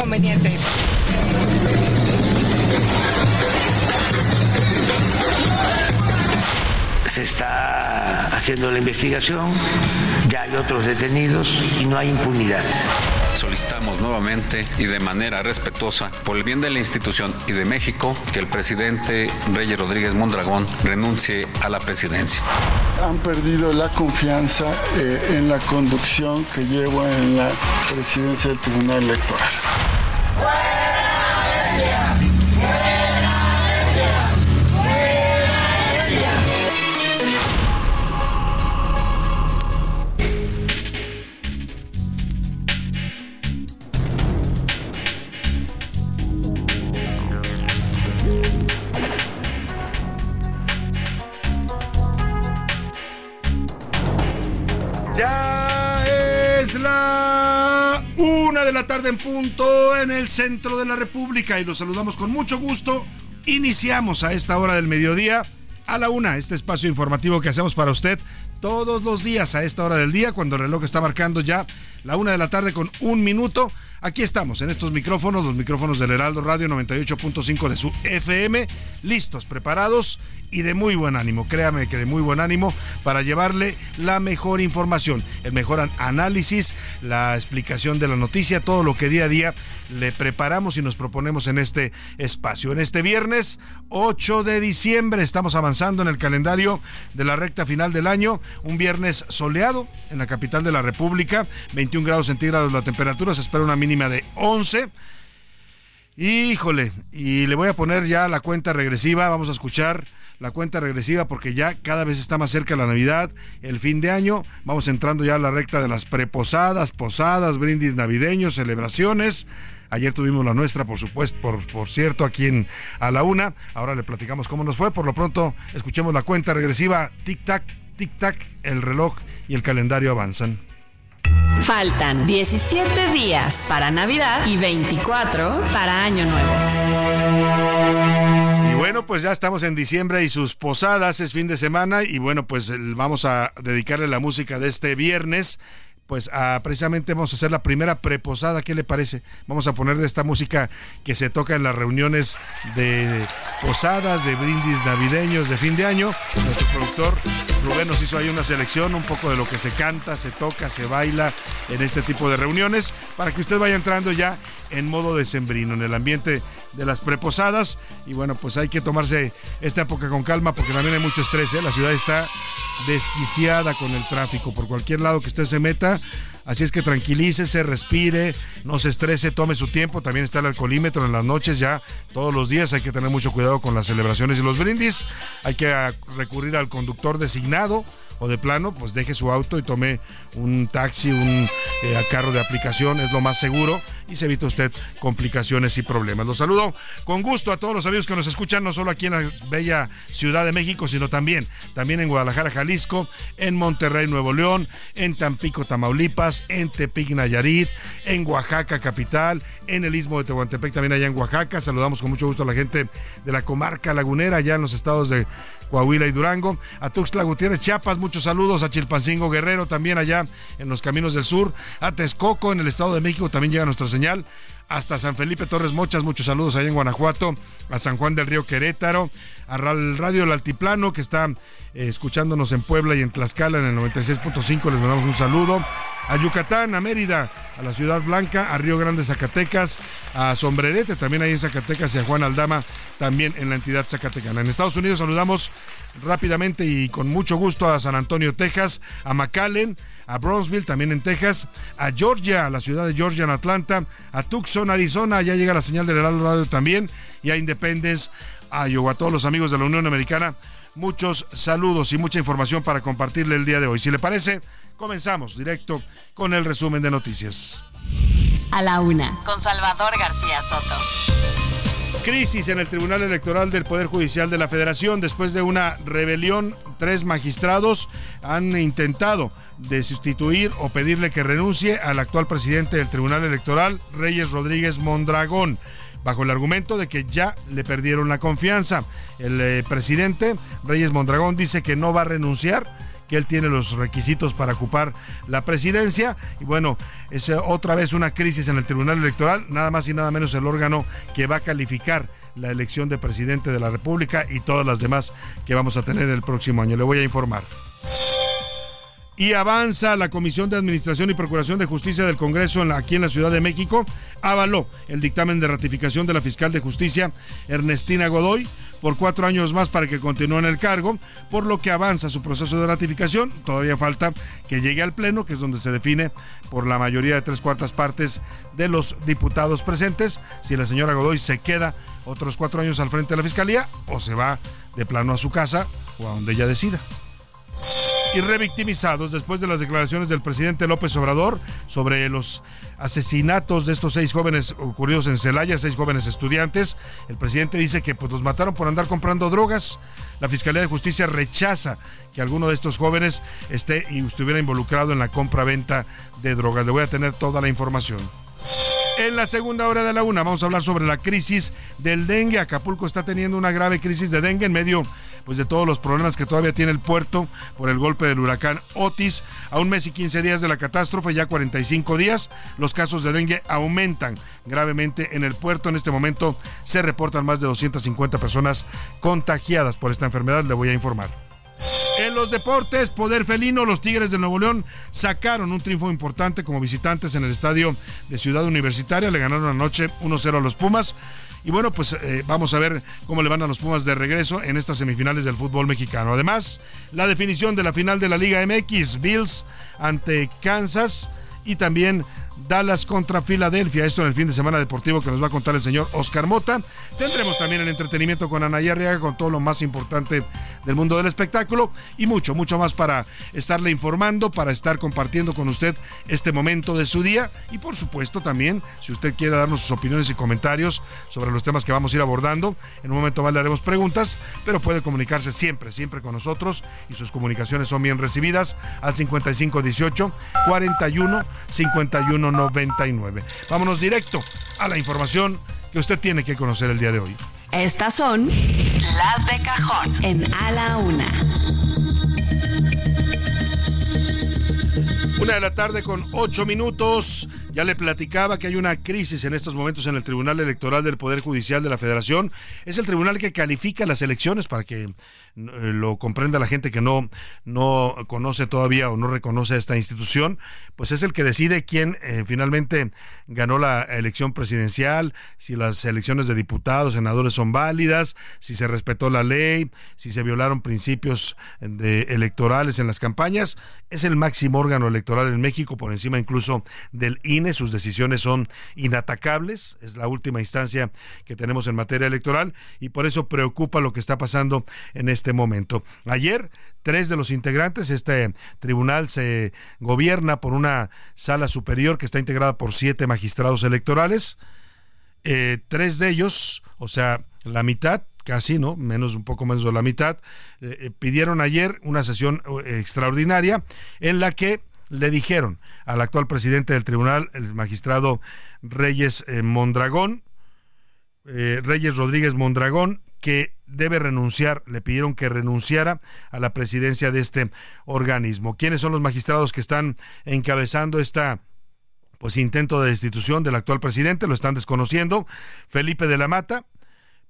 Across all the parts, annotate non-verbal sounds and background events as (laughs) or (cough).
Conveniente. se está haciendo la investigación, ya hay otros detenidos y no hay impunidad. Solicitamos nuevamente y de manera respetuosa, por el bien de la institución y de México, que el presidente Reyes Rodríguez Mondragón renuncie a la presidencia. Han perdido la confianza eh, en la conducción que llevo en la presidencia del Tribunal Electoral. Ya de la tarde en punto en el centro de la República y los saludamos con mucho gusto. Iniciamos a esta hora del mediodía a la una este espacio informativo que hacemos para usted todos los días a esta hora del día cuando el reloj está marcando ya la una de la tarde con un minuto. Aquí estamos en estos micrófonos, los micrófonos del Heraldo Radio 98.5 de su FM, listos, preparados y de muy buen ánimo. Créame que de muy buen ánimo para llevarle la mejor información, el mejor an- análisis, la explicación de la noticia, todo lo que día a día le preparamos y nos proponemos en este espacio. En este viernes 8 de diciembre estamos avanzando en el calendario de la recta final del año, un viernes soleado en la capital de la República, 21 grados centígrados la temperatura, se espera una mínima de 11. Híjole, y le voy a poner ya la cuenta regresiva, vamos a escuchar la cuenta regresiva porque ya cada vez está más cerca la Navidad, el fin de año, vamos entrando ya a la recta de las preposadas, posadas, brindis navideños, celebraciones. Ayer tuvimos la nuestra, por supuesto, por, por cierto, aquí en A la Una. Ahora le platicamos cómo nos fue. Por lo pronto, escuchemos la cuenta regresiva. Tic-tac, tic-tac, el reloj y el calendario avanzan. Faltan 17 días para Navidad y 24 para Año Nuevo. Y bueno, pues ya estamos en diciembre y sus posadas es fin de semana y bueno, pues vamos a dedicarle la música de este viernes. Pues a- precisamente vamos a hacer la primera preposada, ¿qué le parece? Vamos a poner de esta música que se toca en las reuniones de posadas, de brindis navideños de fin de año. Nuestro productor Rubén nos hizo ahí una selección, un poco de lo que se canta, se toca, se baila en este tipo de reuniones, para que usted vaya entrando ya en modo decembrino, en el ambiente de las preposadas. Y bueno, pues hay que tomarse esta época con calma porque también hay mucho estrés. ¿eh? La ciudad está desquiciada con el tráfico por cualquier lado que usted se meta. Así es que tranquilícese, respire, no se estrese, tome su tiempo. También está el alcoholímetro en las noches ya todos los días. Hay que tener mucho cuidado con las celebraciones y los brindis. Hay que ah, recurrir al conductor designado o de plano, pues deje su auto y tome un taxi, un eh, carro de aplicación, es lo más seguro y se evita usted complicaciones y problemas. Los saludo con gusto a todos los amigos que nos escuchan, no solo aquí en la bella Ciudad de México, sino también, también en Guadalajara, Jalisco, en Monterrey, Nuevo León, en Tampico, Tamaulipas, en Tepic, Nayarit, en Oaxaca, capital, en el Istmo de Tehuantepec, también allá en Oaxaca. Saludamos con mucho gusto a la gente de la comarca lagunera, allá en los estados de Coahuila y Durango, a Tuxtla Gutiérrez, Chiapas, muchos saludos, a Chilpancingo Guerrero, también allá en los caminos del sur, a Texcoco, en el Estado de México, también llega nuestra señal. señal hasta San Felipe Torres Mochas. Muchos saludos ahí en Guanajuato, a San Juan del Río Querétaro, al Radio El Altiplano que está eh, escuchándonos en Puebla y en Tlaxcala en el 96.5. Les mandamos un saludo. A Yucatán, a Mérida, a la Ciudad Blanca, a Río Grande, Zacatecas, a Sombrerete, también ahí en Zacatecas, y a Juan Aldama, también en la entidad zacatecana. En Estados Unidos saludamos rápidamente y con mucho gusto a San Antonio, Texas, a McAllen, a Brownsville, también en Texas, a Georgia, a la ciudad de Georgia en Atlanta, a Tucson, Arizona, ya llega la señal del Heraldo Radio también, y a Independence, a Iowa, a todos los amigos de la Unión Americana. Muchos saludos y mucha información para compartirle el día de hoy. Si le parece, comenzamos directo con el resumen de noticias. A la una, con Salvador García Soto. Crisis en el Tribunal Electoral del Poder Judicial de la Federación. Después de una rebelión, tres magistrados han intentado de sustituir o pedirle que renuncie al actual presidente del Tribunal Electoral, Reyes Rodríguez Mondragón bajo el argumento de que ya le perdieron la confianza. El eh, presidente Reyes Mondragón dice que no va a renunciar que él tiene los requisitos para ocupar la presidencia. Y bueno, es eh, otra vez una crisis en el Tribunal Electoral, nada más y nada menos el órgano que va a calificar la elección de presidente de la República y todas las demás que vamos a tener el próximo año. Le voy a informar. Y avanza la Comisión de Administración y Procuración de Justicia del Congreso aquí en la Ciudad de México. Avaló el dictamen de ratificación de la fiscal de justicia Ernestina Godoy por cuatro años más para que continúe en el cargo, por lo que avanza su proceso de ratificación. Todavía falta que llegue al Pleno, que es donde se define por la mayoría de tres cuartas partes de los diputados presentes si la señora Godoy se queda otros cuatro años al frente de la Fiscalía o se va de plano a su casa o a donde ella decida y revictimizados después de las declaraciones del presidente López Obrador sobre los asesinatos de estos seis jóvenes ocurridos en Celaya, seis jóvenes estudiantes. El presidente dice que pues, los mataron por andar comprando drogas. La Fiscalía de Justicia rechaza que alguno de estos jóvenes esté y estuviera involucrado en la compra-venta de drogas. Le voy a tener toda la información. En la segunda hora de la una vamos a hablar sobre la crisis del dengue. Acapulco está teniendo una grave crisis de dengue en medio pues, de todos los problemas que todavía tiene el puerto por el golpe del huracán Otis. A un mes y 15 días de la catástrofe, ya 45 días, los casos de dengue aumentan gravemente en el puerto. En este momento se reportan más de 250 personas contagiadas por esta enfermedad. Le voy a informar. En los deportes, Poder Felino, los Tigres de Nuevo León sacaron un triunfo importante como visitantes en el estadio de Ciudad Universitaria. Le ganaron anoche 1-0 a los Pumas. Y bueno, pues eh, vamos a ver cómo le van a los Pumas de regreso en estas semifinales del fútbol mexicano. Además, la definición de la final de la Liga MX, Bills ante Kansas y también Dallas contra Filadelfia. Esto en el fin de semana deportivo que nos va a contar el señor Oscar Mota. Tendremos también el entretenimiento con Anaya Arriaga con todo lo más importante del mundo del espectáculo y mucho, mucho más para estarle informando, para estar compartiendo con usted este momento de su día y por supuesto también si usted quiere darnos sus opiniones y comentarios sobre los temas que vamos a ir abordando, en un momento más le haremos preguntas, pero puede comunicarse siempre, siempre con nosotros y sus comunicaciones son bien recibidas al 5518 41 51 99. Vámonos directo a la información que usted tiene que conocer el día de hoy. Estas son las de cajón en A la Una. Una de la tarde con ocho minutos. Ya le platicaba que hay una crisis en estos momentos en el Tribunal Electoral del Poder Judicial de la Federación. Es el tribunal que califica las elecciones para que lo comprenda la gente que no, no conoce todavía o no reconoce esta institución, pues es el que decide quién eh, finalmente ganó la elección presidencial, si las elecciones de diputados, senadores son válidas, si se respetó la ley, si se violaron principios de electorales en las campañas. Es el máximo órgano electoral en México, por encima incluso del INE. Sus decisiones son inatacables. Es la última instancia que tenemos en materia electoral y por eso preocupa lo que está pasando en este este momento. Ayer, tres de los integrantes, este tribunal se gobierna por una sala superior que está integrada por siete magistrados electorales. Eh, tres de ellos, o sea, la mitad, casi, ¿no? Menos, un poco menos de la mitad, eh, eh, pidieron ayer una sesión extraordinaria en la que le dijeron al actual presidente del tribunal, el magistrado Reyes Mondragón, Reyes Rodríguez Mondragón, que debe renunciar, le pidieron que renunciara a la presidencia de este organismo. ¿Quiénes son los magistrados que están encabezando esta pues intento de destitución del actual presidente, lo están desconociendo. Felipe de la Mata,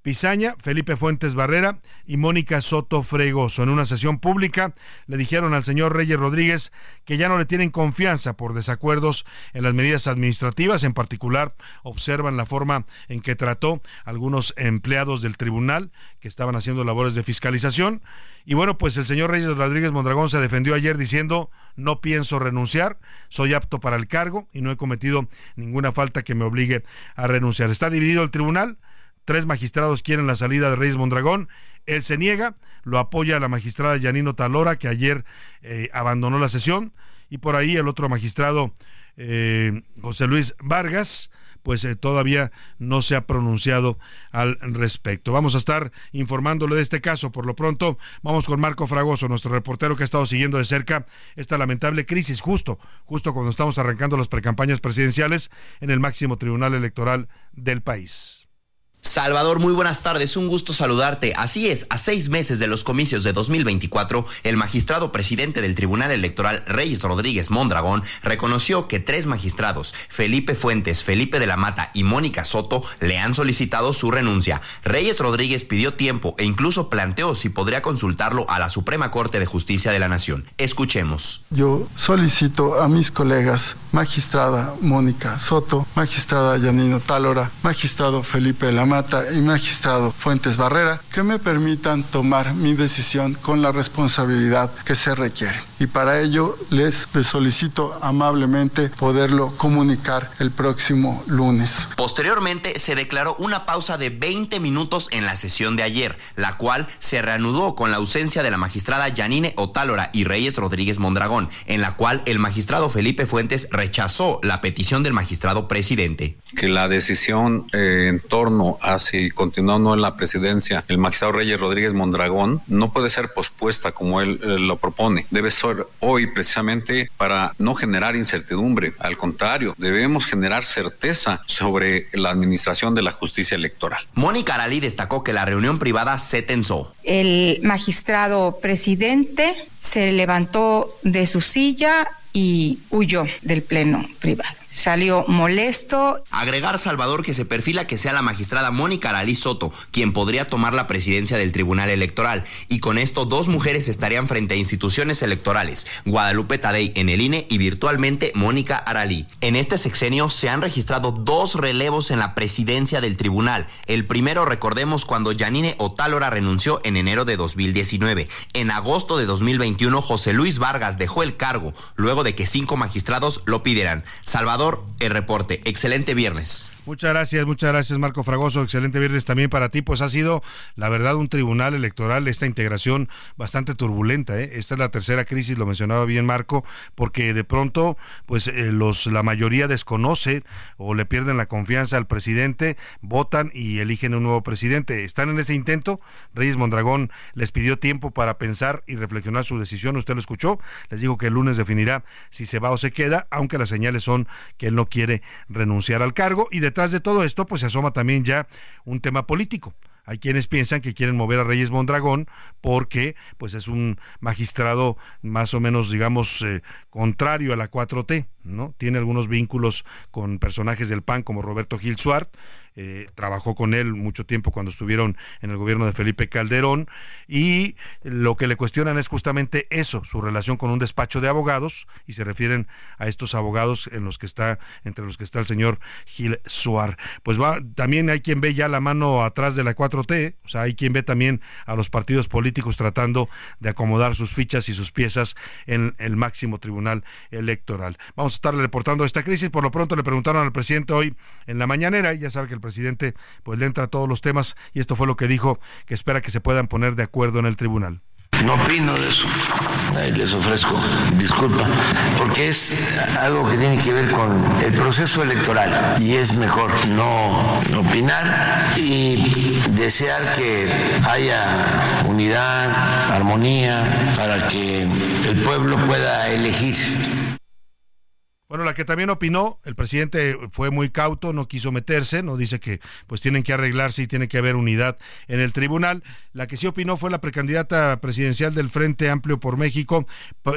Pizaña, Felipe Fuentes Barrera y Mónica Soto Fregoso. En una sesión pública le dijeron al señor Reyes Rodríguez que ya no le tienen confianza por desacuerdos en las medidas administrativas. En particular, observan la forma en que trató algunos empleados del tribunal que estaban haciendo labores de fiscalización. Y bueno, pues el señor Reyes Rodríguez Mondragón se defendió ayer diciendo no pienso renunciar, soy apto para el cargo y no he cometido ninguna falta que me obligue a renunciar. Está dividido el tribunal Tres magistrados quieren la salida de Reyes Mondragón. Él se niega, lo apoya la magistrada Yanino Talora, que ayer eh, abandonó la sesión. Y por ahí el otro magistrado, eh, José Luis Vargas, pues eh, todavía no se ha pronunciado al respecto. Vamos a estar informándole de este caso. Por lo pronto, vamos con Marco Fragoso, nuestro reportero que ha estado siguiendo de cerca esta lamentable crisis, justo, justo cuando estamos arrancando las precampañas presidenciales en el máximo tribunal electoral del país. Salvador, muy buenas tardes, un gusto saludarte. Así es, a seis meses de los comicios de 2024, el magistrado presidente del Tribunal Electoral, Reyes Rodríguez Mondragón, reconoció que tres magistrados, Felipe Fuentes, Felipe de la Mata y Mónica Soto, le han solicitado su renuncia. Reyes Rodríguez pidió tiempo e incluso planteó si podría consultarlo a la Suprema Corte de Justicia de la Nación. Escuchemos. Yo solicito a mis colegas, magistrada Mónica Soto, magistrada Yanino Tálora, magistrado Felipe de la Mata y magistrado Fuentes Barrera que me permitan tomar mi decisión con la responsabilidad que se requiere. Y para ello les, solicito amablemente poderlo comunicar el próximo lunes. Posteriormente se declaró una pausa de 20 minutos en la sesión de ayer, la cual se reanudó con la ausencia de la magistrada Yanine Otálora y Reyes Rodríguez Mondragón, en la cual el magistrado Felipe Fuentes rechazó la petición del magistrado presidente. Que la decisión eh, en torno así continuó no en la presidencia el magistrado Reyes Rodríguez Mondragón, no puede ser pospuesta como él eh, lo propone. Debe ser hoy precisamente para no generar incertidumbre. Al contrario, debemos generar certeza sobre la administración de la justicia electoral. Mónica Aralí destacó que la reunión privada se tensó. El magistrado presidente se levantó de su silla y huyó del pleno privado salió molesto. Agregar Salvador que se perfila que sea la magistrada Mónica Aralí Soto quien podría tomar la presidencia del Tribunal Electoral y con esto dos mujeres estarían frente a instituciones electorales, Guadalupe Tadei en el INE y virtualmente Mónica Aralí. En este sexenio se han registrado dos relevos en la presidencia del tribunal. El primero recordemos cuando Yanine Otálora renunció en enero de 2019. En agosto de 2021 José Luis Vargas dejó el cargo luego de que cinco magistrados lo pidieran. Salvador el reporte. Excelente viernes. Muchas gracias, muchas gracias Marco Fragoso. Excelente viernes también para ti. Pues ha sido, la verdad, un tribunal electoral, esta integración bastante turbulenta. ¿eh? Esta es la tercera crisis, lo mencionaba bien Marco, porque de pronto, pues eh, los la mayoría desconoce o le pierden la confianza al presidente, votan y eligen un nuevo presidente. Están en ese intento. Reyes Mondragón les pidió tiempo para pensar y reflexionar su decisión. Usted lo escuchó. Les digo que el lunes definirá si se va o se queda, aunque las señales son que él no quiere renunciar al cargo y de todo esto, pues se asoma también ya un tema político. Hay quienes piensan que quieren mover a Reyes Mondragón porque pues es un magistrado más o menos digamos eh, contrario a la 4T, ¿no? Tiene algunos vínculos con personajes del PAN como Roberto Gil Suart, eh, trabajó con él mucho tiempo cuando estuvieron en el gobierno de Felipe Calderón y lo que le cuestionan es justamente eso, su relación con un despacho de abogados y se refieren a estos abogados en los que está entre los que está el señor Gil Suar. Pues va también hay quien ve ya la mano atrás de la 4T, o sea, hay quien ve también a los partidos políticos tratando de acomodar sus fichas y sus piezas en el máximo tribunal electoral. Vamos a estarle reportando esta crisis, por lo pronto le preguntaron al presidente hoy en la mañanera, y ya sabe que presidente pues le entra a todos los temas y esto fue lo que dijo, que espera que se puedan poner de acuerdo en el tribunal. No opino de eso. Les ofrezco disculpa, porque es algo que tiene que ver con el proceso electoral y es mejor no opinar y desear que haya unidad, armonía, para que el pueblo pueda elegir Bueno, la que también opinó, el presidente fue muy cauto, no quiso meterse, no dice que pues tienen que arreglarse y tiene que haber unidad en el tribunal. La que sí opinó fue la precandidata presidencial del Frente Amplio por México,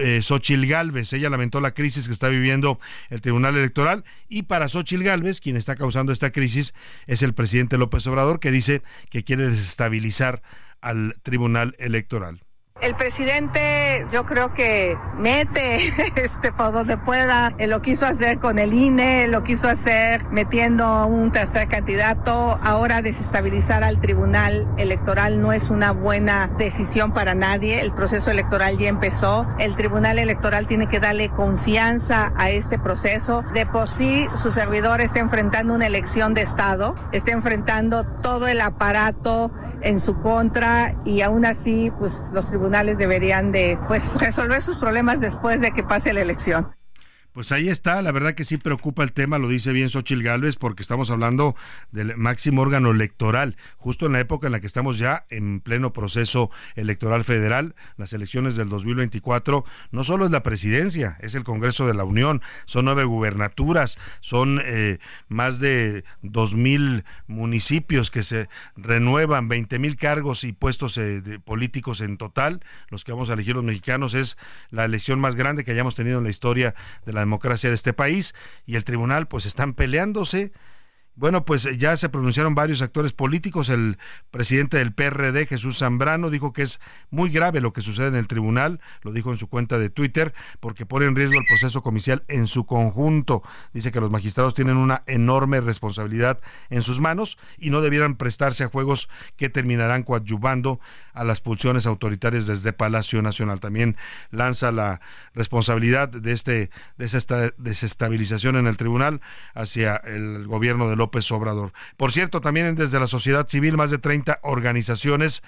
eh, Xochil Gálvez. Ella lamentó la crisis que está viviendo el Tribunal Electoral y para Xochil Gálvez, quien está causando esta crisis, es el presidente López Obrador, que dice que quiere desestabilizar al Tribunal Electoral. El presidente yo creo que mete (laughs) este por donde pueda, lo quiso hacer con el INE, lo quiso hacer metiendo un tercer candidato, ahora desestabilizar al tribunal electoral no es una buena decisión para nadie, el proceso electoral ya empezó, el tribunal electoral tiene que darle confianza a este proceso, de por sí su servidor está enfrentando una elección de Estado, está enfrentando todo el aparato en su contra y aún así pues los tribunales deberían de pues resolver sus problemas después de que pase la elección. Pues ahí está, la verdad que sí preocupa el tema, lo dice bien Xochil Gálvez, porque estamos hablando del máximo órgano electoral, justo en la época en la que estamos ya en pleno proceso electoral federal, las elecciones del 2024, no solo es la presidencia, es el Congreso de la Unión, son nueve gubernaturas, son eh, más de dos mil municipios que se renuevan, veinte mil cargos y puestos eh, políticos en total, los que vamos a elegir los mexicanos, es la elección más grande que hayamos tenido en la historia de la democracia de este país y el tribunal pues están peleándose bueno, pues eh, ya se pronunciaron varios actores políticos. El presidente del PRD, Jesús Zambrano, dijo que es muy grave lo que sucede en el tribunal, lo dijo en su cuenta de Twitter, porque pone en riesgo el proceso comicial en su conjunto. Dice que los magistrados tienen una enorme responsabilidad en sus manos y no debieran prestarse a juegos que terminarán coadyuvando a las pulsiones autoritarias desde Palacio Nacional. También lanza la responsabilidad de, este, de esta desestabilización en el tribunal hacia el gobierno de López Obrador. Por cierto, también desde la sociedad civil, más de 30 organizaciones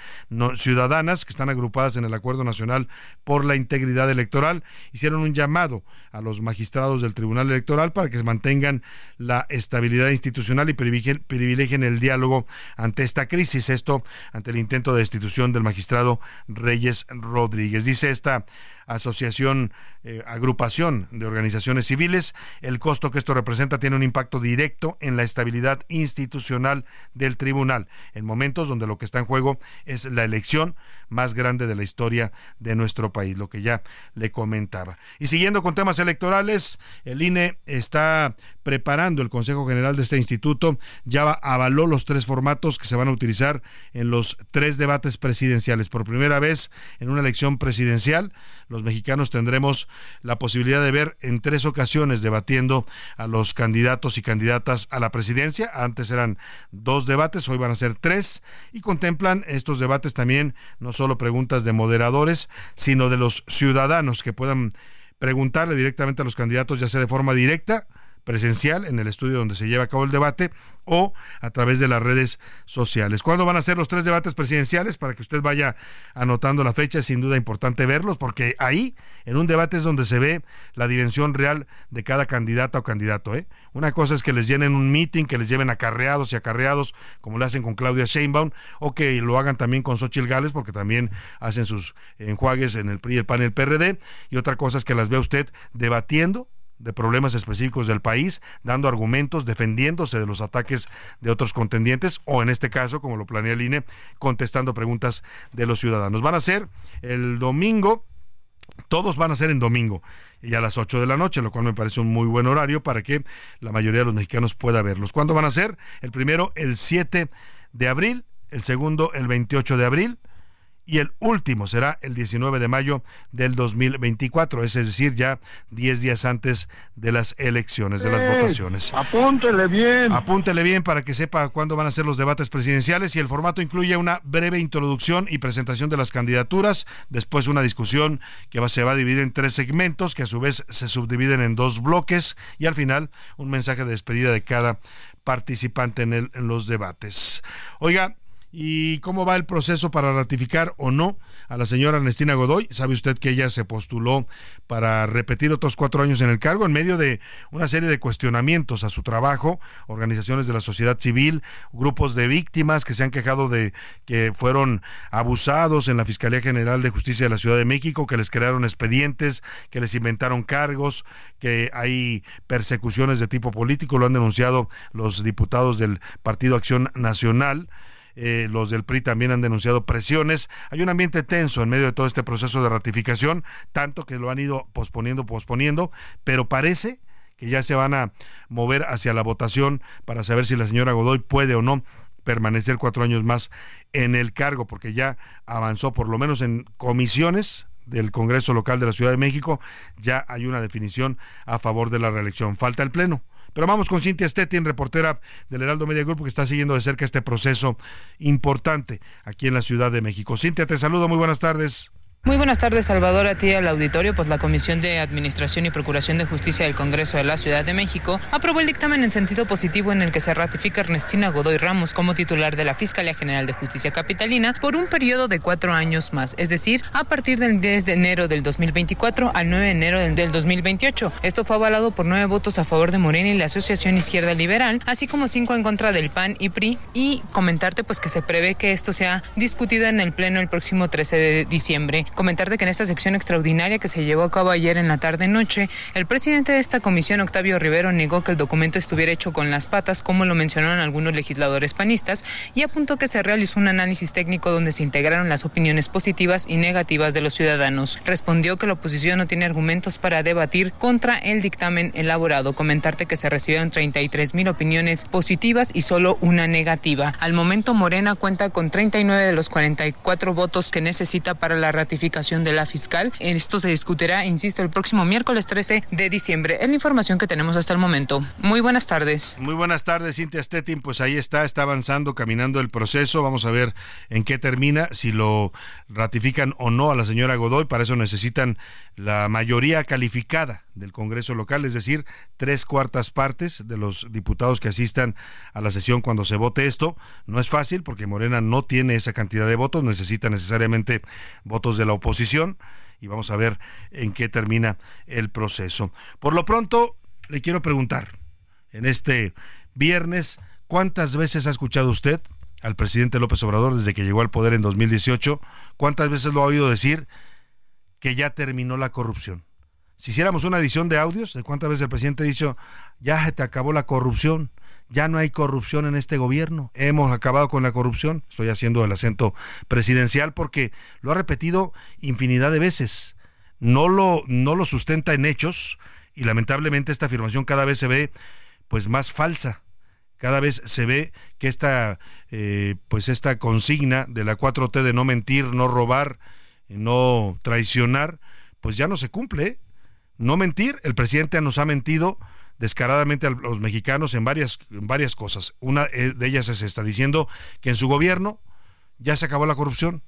ciudadanas que están agrupadas en el Acuerdo Nacional por la Integridad Electoral hicieron un llamado a los magistrados del Tribunal Electoral para que mantengan la estabilidad institucional y privilegien el diálogo ante esta crisis. Esto ante el intento de destitución del magistrado Reyes Rodríguez. Dice esta asociación, eh, agrupación de organizaciones civiles. El costo que esto representa tiene un impacto directo en la estabilidad institucional del tribunal, en momentos donde lo que está en juego es la elección más grande de la historia de nuestro país, lo que ya le comentaba. Y siguiendo con temas electorales, el INE está preparando el Consejo General de este instituto, ya avaló los tres formatos que se van a utilizar en los tres debates presidenciales. Por primera vez en una elección presidencial, los mexicanos tendremos la posibilidad de ver en tres ocasiones debatiendo a los candidatos y candidatas a la presidencia. Antes eran dos debates, hoy van a ser tres y contemplan estos debates también no solo preguntas de moderadores, sino de los ciudadanos que puedan preguntarle directamente a los candidatos, ya sea de forma directa, presencial, en el estudio donde se lleva a cabo el debate, o a través de las redes sociales. ¿Cuándo van a ser los tres debates presidenciales? Para que usted vaya anotando la fecha, es sin duda importante verlos, porque ahí, en un debate, es donde se ve la dimensión real de cada candidata o candidato. ¿eh? Una cosa es que les llenen un meeting, que les lleven acarreados y acarreados, como lo hacen con Claudia Sheinbaum, o que lo hagan también con Xochitl Gales, porque también hacen sus enjuagues en el PRI, el PAN y el PRD. Y otra cosa es que las vea usted debatiendo de problemas específicos del país, dando argumentos, defendiéndose de los ataques de otros contendientes o en este caso, como lo planea el INE, contestando preguntas de los ciudadanos. Van a ser el domingo, todos van a ser en domingo y a las 8 de la noche, lo cual me parece un muy buen horario para que la mayoría de los mexicanos pueda verlos. ¿Cuándo van a ser? El primero, el 7 de abril, el segundo, el 28 de abril, y el último será el 19 de mayo del 2024, es decir, ya 10 días antes de las elecciones, de las votaciones. Apúntele bien. Apúntele bien para que sepa cuándo van a ser los debates presidenciales y el formato incluye una breve introducción y presentación de las candidaturas, después una discusión que se va a dividir en tres segmentos que a su vez se subdividen en dos bloques y al final un mensaje de despedida de cada participante en, el, en los debates. Oiga, ¿Y cómo va el proceso para ratificar o no a la señora Ernestina Godoy? Sabe usted que ella se postuló para repetir otros cuatro años en el cargo en medio de una serie de cuestionamientos a su trabajo, organizaciones de la sociedad civil, grupos de víctimas que se han quejado de que fueron abusados en la Fiscalía General de Justicia de la Ciudad de México, que les crearon expedientes, que les inventaron cargos, que hay persecuciones de tipo político, lo han denunciado los diputados del Partido Acción Nacional. Eh, los del PRI también han denunciado presiones. Hay un ambiente tenso en medio de todo este proceso de ratificación, tanto que lo han ido posponiendo, posponiendo, pero parece que ya se van a mover hacia la votación para saber si la señora Godoy puede o no permanecer cuatro años más en el cargo, porque ya avanzó por lo menos en comisiones del Congreso Local de la Ciudad de México, ya hay una definición a favor de la reelección. Falta el Pleno. Pero vamos con Cintia Stettin, reportera del Heraldo Media Group, que está siguiendo de cerca este proceso importante aquí en la Ciudad de México. Cintia, te saludo, muy buenas tardes. Muy buenas tardes, Salvador, a ti al auditorio. Pues la Comisión de Administración y Procuración de Justicia del Congreso de la Ciudad de México aprobó el dictamen en sentido positivo en el que se ratifica Ernestina Godoy Ramos como titular de la Fiscalía General de Justicia Capitalina por un periodo de cuatro años más, es decir, a partir del 10 de enero del 2024 al 9 de enero del 2028. Esto fue avalado por nueve votos a favor de Morena y la Asociación Izquierda Liberal, así como cinco en contra del PAN y PRI. Y comentarte pues que se prevé que esto sea discutido en el Pleno el próximo 13 de diciembre. Comentarte que en esta sección extraordinaria que se llevó a cabo ayer en la tarde-noche, el presidente de esta comisión, Octavio Rivero, negó que el documento estuviera hecho con las patas, como lo mencionaron algunos legisladores panistas, y apuntó que se realizó un análisis técnico donde se integraron las opiniones positivas y negativas de los ciudadanos. Respondió que la oposición no tiene argumentos para debatir contra el dictamen elaborado. Comentarte que se recibieron 33 mil opiniones positivas y solo una negativa. Al momento, Morena cuenta con 39 de los 44 votos que necesita para la ratificación de la fiscal. Esto se discutirá, insisto, el próximo miércoles 13 de diciembre. Es la información que tenemos hasta el momento. Muy buenas tardes. Muy buenas tardes, Cintia Stettin. Pues ahí está, está avanzando, caminando el proceso. Vamos a ver en qué termina, si lo ratifican o no a la señora Godoy. Para eso necesitan la mayoría calificada del Congreso local, es decir, tres cuartas partes de los diputados que asistan a la sesión cuando se vote esto. No es fácil porque Morena no tiene esa cantidad de votos, necesita necesariamente votos de la oposición y vamos a ver en qué termina el proceso. Por lo pronto, le quiero preguntar, en este viernes, ¿cuántas veces ha escuchado usted al presidente López Obrador desde que llegó al poder en 2018? ¿Cuántas veces lo ha oído decir que ya terminó la corrupción? Si hiciéramos una edición de audios, de cuántas veces el presidente ha dicho, ya te acabó la corrupción, ya no hay corrupción en este gobierno, hemos acabado con la corrupción. Estoy haciendo el acento presidencial porque lo ha repetido infinidad de veces. No lo, no lo sustenta en hechos y lamentablemente esta afirmación cada vez se ve pues más falsa. Cada vez se ve que esta, eh, pues esta consigna de la 4T de no mentir, no robar, no traicionar, pues ya no se cumple. No mentir, el presidente nos ha mentido descaradamente a los mexicanos en varias, varias cosas. Una de ellas es esta, diciendo que en su gobierno ya se acabó la corrupción.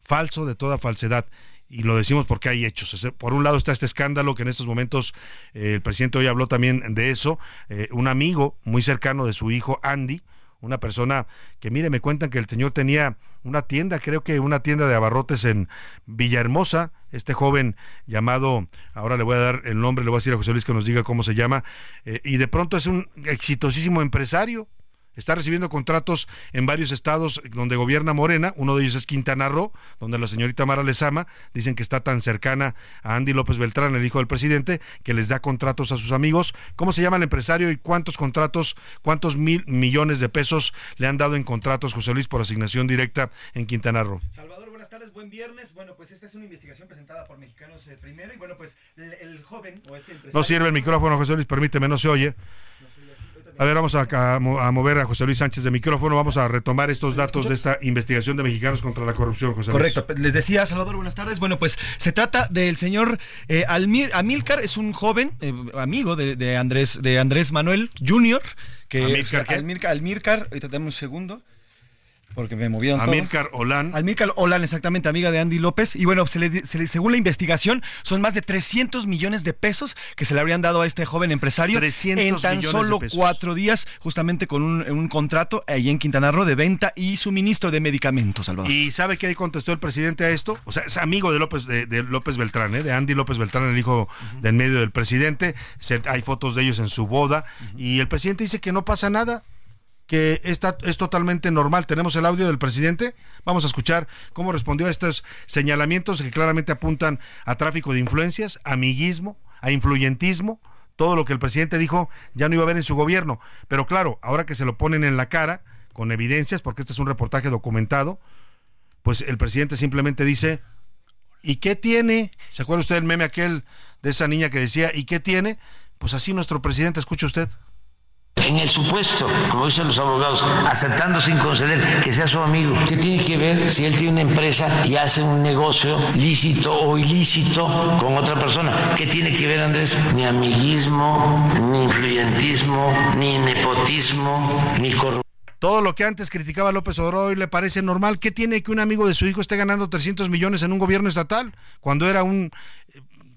Falso de toda falsedad. Y lo decimos porque hay hechos. Por un lado está este escándalo que en estos momentos eh, el presidente hoy habló también de eso. Eh, un amigo muy cercano de su hijo, Andy, una persona que, mire, me cuentan que el señor tenía una tienda, creo que una tienda de abarrotes en Villahermosa, este joven llamado, ahora le voy a dar el nombre, le voy a decir a José Luis que nos diga cómo se llama, eh, y de pronto es un exitosísimo empresario, Está recibiendo contratos en varios estados donde gobierna Morena, uno de ellos es Quintana Roo, donde la señorita Mara Lezama dicen que está tan cercana a Andy López Beltrán, el hijo del presidente, que les da contratos a sus amigos. ¿Cómo se llama el empresario y cuántos contratos, cuántos mil millones de pesos le han dado en contratos, José Luis, por asignación directa en Quintana Roo? Salvador, tardes, buen viernes. Bueno, pues esta es una investigación presentada por Mexicanos eh, Primero y bueno, pues el, joven o este empresario... No sirve el micrófono, José Luis, permíteme, no se oye. A ver, vamos a, a, mover a José Luis Sánchez de micrófono. Vamos a retomar estos datos de esta investigación de mexicanos contra la corrupción, José Luis. Correcto. Les decía, Salvador, buenas tardes. Bueno, pues se trata del señor eh, Amilcar, es un joven eh, amigo de, Andrés, de Andrés Manuel Jr. Que, Amilcar, ¿qué? Amilcar, Amilcar, ahorita dame un segundo. Porque me movieron. Amílcar Olán. Amílcar Olán, exactamente, amiga de Andy López. Y bueno, se le, se le- según la investigación, son más de 300 millones de pesos que se le habrían dado a este joven empresario 300 en tan solo cuatro días, justamente con un, un contrato ahí en Quintana Roo de venta y suministro de medicamentos, Salvador. ¿Y sabe qué contestó el presidente a esto? O sea, es amigo de López, de, de López Beltrán, ¿eh? de Andy López Beltrán, el hijo del medio del presidente. Se- hay fotos de ellos en su boda. Y el presidente dice que no pasa nada, que es totalmente normal. Tenemos el audio del presidente. Vamos a escuchar cómo respondió a estos señalamientos que claramente apuntan a tráfico de influencias, amiguismo, a influyentismo. Todo lo que el presidente dijo ya no iba a haber en su gobierno. Pero claro, ahora que se lo ponen en la cara, con evidencias, porque este es un reportaje documentado, pues el presidente simplemente dice, ¿y qué tiene? ¿Se acuerda usted del meme aquel de esa niña que decía, ¿y qué tiene? Pues así nuestro presidente, escuche usted. En el supuesto, como dicen los abogados, aceptando sin conceder que sea su amigo. ¿Qué tiene que ver si él tiene una empresa y hace un negocio lícito o ilícito con otra persona? ¿Qué tiene que ver, Andrés? Ni amiguismo, ni influyentismo, ni nepotismo, ni corrupción. Todo lo que antes criticaba López Obrador hoy le parece normal. ¿Qué tiene que un amigo de su hijo esté ganando 300 millones en un gobierno estatal cuando era un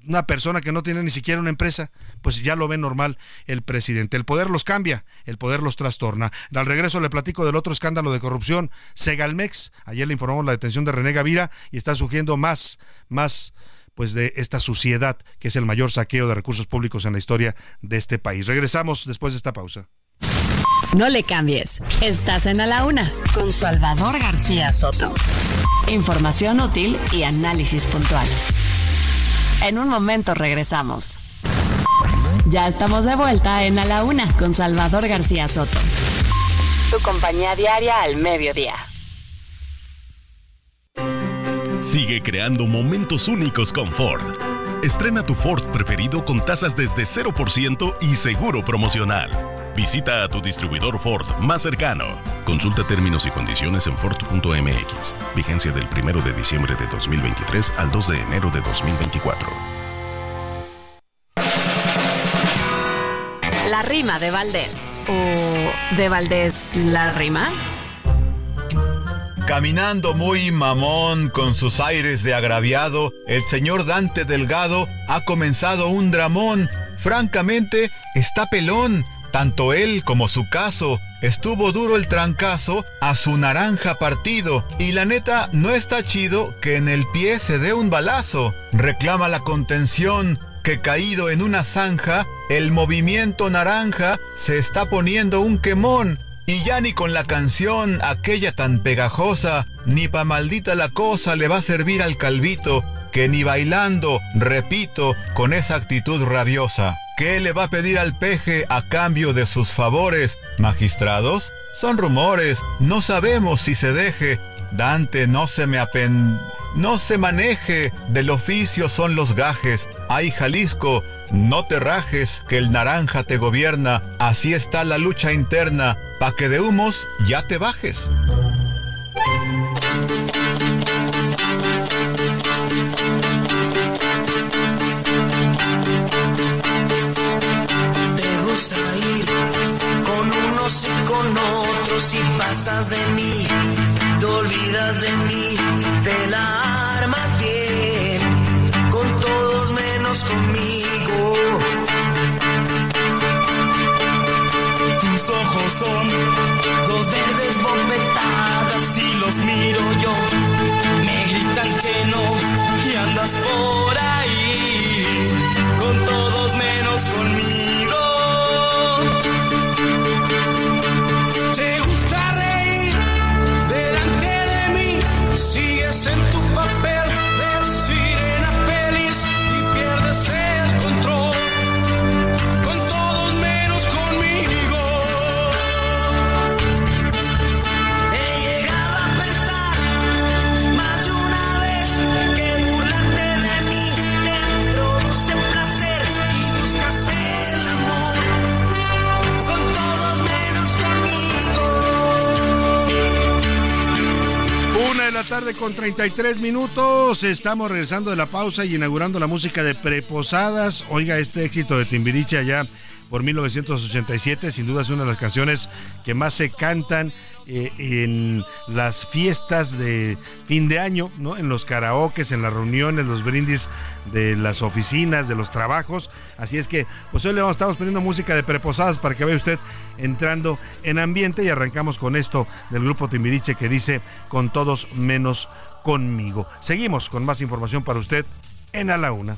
una persona que no tiene ni siquiera una empresa? Pues ya lo ve normal el presidente. El poder los cambia, el poder los trastorna. Al regreso le platico del otro escándalo de corrupción, Segalmex. Ayer le informamos la detención de René Gavira y está surgiendo más, más pues de esta suciedad que es el mayor saqueo de recursos públicos en la historia de este país. Regresamos después de esta pausa. No le cambies. Estás en A la Una con Salvador García Soto. Información útil y análisis puntual. En un momento regresamos. Ya estamos de vuelta en A la Una con Salvador García Soto. Tu compañía diaria al mediodía. Sigue creando momentos únicos con Ford. Estrena tu Ford preferido con tasas desde 0% y seguro promocional. Visita a tu distribuidor Ford más cercano. Consulta términos y condiciones en Ford.mx. Vigencia del 1 de diciembre de 2023 al 2 de enero de 2024. La rima de Valdés. ¿O de Valdés la rima? Caminando muy mamón con sus aires de agraviado, el señor Dante Delgado ha comenzado un dramón. Francamente, está pelón. Tanto él como su caso. Estuvo duro el trancazo a su naranja partido. Y la neta, no está chido que en el pie se dé un balazo. Reclama la contención que caído en una zanja, el movimiento naranja se está poniendo un quemón. Y ya ni con la canción, aquella tan pegajosa, ni pa' maldita la cosa le va a servir al calvito, que ni bailando, repito, con esa actitud rabiosa. ¿Qué le va a pedir al peje a cambio de sus favores, magistrados? Son rumores, no sabemos si se deje. Dante, no se me apen... No se maneje, del oficio son los gajes. Ay, Jalisco, no te rajes, que el naranja te gobierna. Así está la lucha interna, pa' que de humos ya te bajes. Y pasas de mí, te olvidas de mí, te la armas bien, con todos menos conmigo. Tus ojos son dos verdes bofetadas y los miro yo, me gritan que no y andas por ahí, con todos menos conmigo. Tarde con 33 minutos. Estamos regresando de la pausa y inaugurando la música de Preposadas. Oiga, este éxito de Timbiriche allá por 1987. Sin duda es una de las canciones que más se cantan eh, en las fiestas de fin de año, ¿no? En los karaokes, en las reuniones, los brindis de las oficinas, de los trabajos. Así es que, pues hoy le vamos, estamos poniendo música de preposadas para que vea usted entrando en ambiente y arrancamos con esto del grupo Timbiriche que dice con todos menos conmigo. Seguimos con más información para usted en A la Una.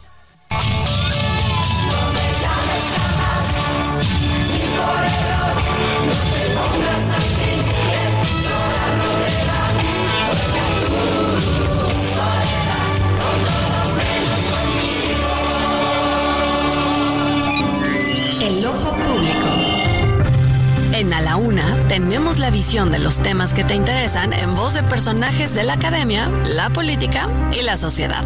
En A la Una tenemos la visión de los temas que te interesan en voz de personajes de la academia, la política y la sociedad.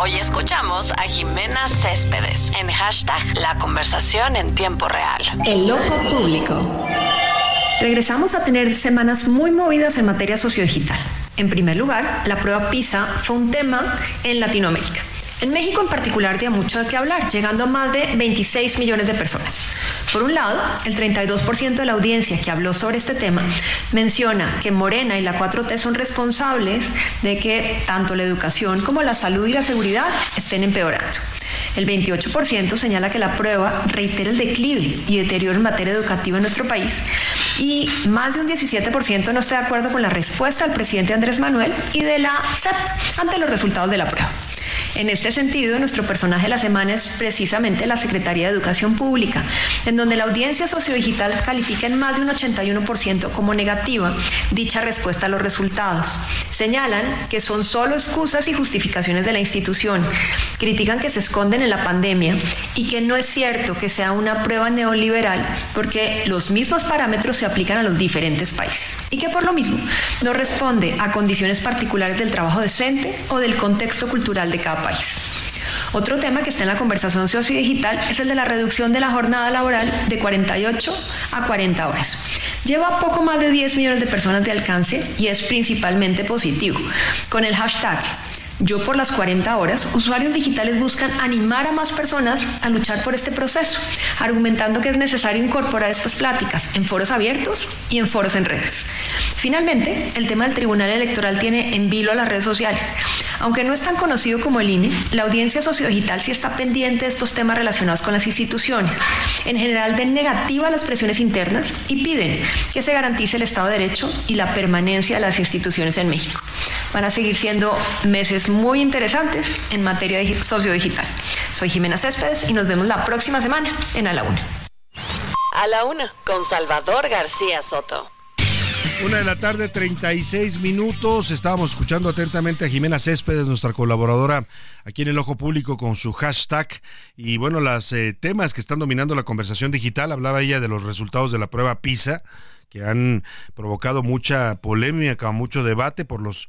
Hoy escuchamos a Jimena Céspedes en hashtag La conversación en tiempo real. El ojo público. Regresamos a tener semanas muy movidas en materia sociodigital. En primer lugar, la prueba PISA fue un tema en Latinoamérica. En México en particular dio mucho de qué hablar, llegando a más de 26 millones de personas. Por un lado, el 32% de la audiencia que habló sobre este tema menciona que Morena y la 4T son responsables de que tanto la educación como la salud y la seguridad estén empeorando. El 28% señala que la prueba reitera el declive y deterioro en materia educativa en nuestro país y más de un 17% no está de acuerdo con la respuesta del presidente Andrés Manuel y de la CEP ante los resultados de la prueba. En este sentido, nuestro personaje de la semana es precisamente la Secretaría de Educación Pública, en donde la audiencia sociodigital califica en más de un 81% como negativa dicha respuesta a los resultados. Señalan que son solo excusas y justificaciones de la institución, critican que se esconden en la pandemia y que no es cierto que sea una prueba neoliberal porque los mismos parámetros se aplican a los diferentes países y que por lo mismo no responde a condiciones particulares del trabajo decente o del contexto cultural de cada país. Otro tema que está en la conversación sociodigital es el de la reducción de la jornada laboral de 48 a 40 horas. Lleva poco más de 10 millones de personas de alcance y es principalmente positivo. Con el hashtag yo por las 40 horas, usuarios digitales buscan animar a más personas a luchar por este proceso, argumentando que es necesario incorporar estas pláticas en foros abiertos y en foros en redes. Finalmente, el tema del Tribunal Electoral tiene en vilo a las redes sociales. Aunque no es tan conocido como el INE, la audiencia sociodigital sí está pendiente de estos temas relacionados con las instituciones. En general ven negativas las presiones internas y piden que se garantice el Estado de Derecho y la permanencia de las instituciones en México. Van a seguir siendo meses muy interesantes en materia sociodigital. Soy Jimena Céspedes y nos vemos la próxima semana en A la Una. A la Una, con Salvador García Soto. Una de la tarde, 36 minutos. Estábamos escuchando atentamente a Jimena Céspedes, nuestra colaboradora aquí en el Ojo Público con su hashtag. Y bueno, los eh, temas que están dominando la conversación digital. Hablaba ella de los resultados de la prueba PISA, que han provocado mucha polémica, mucho debate por los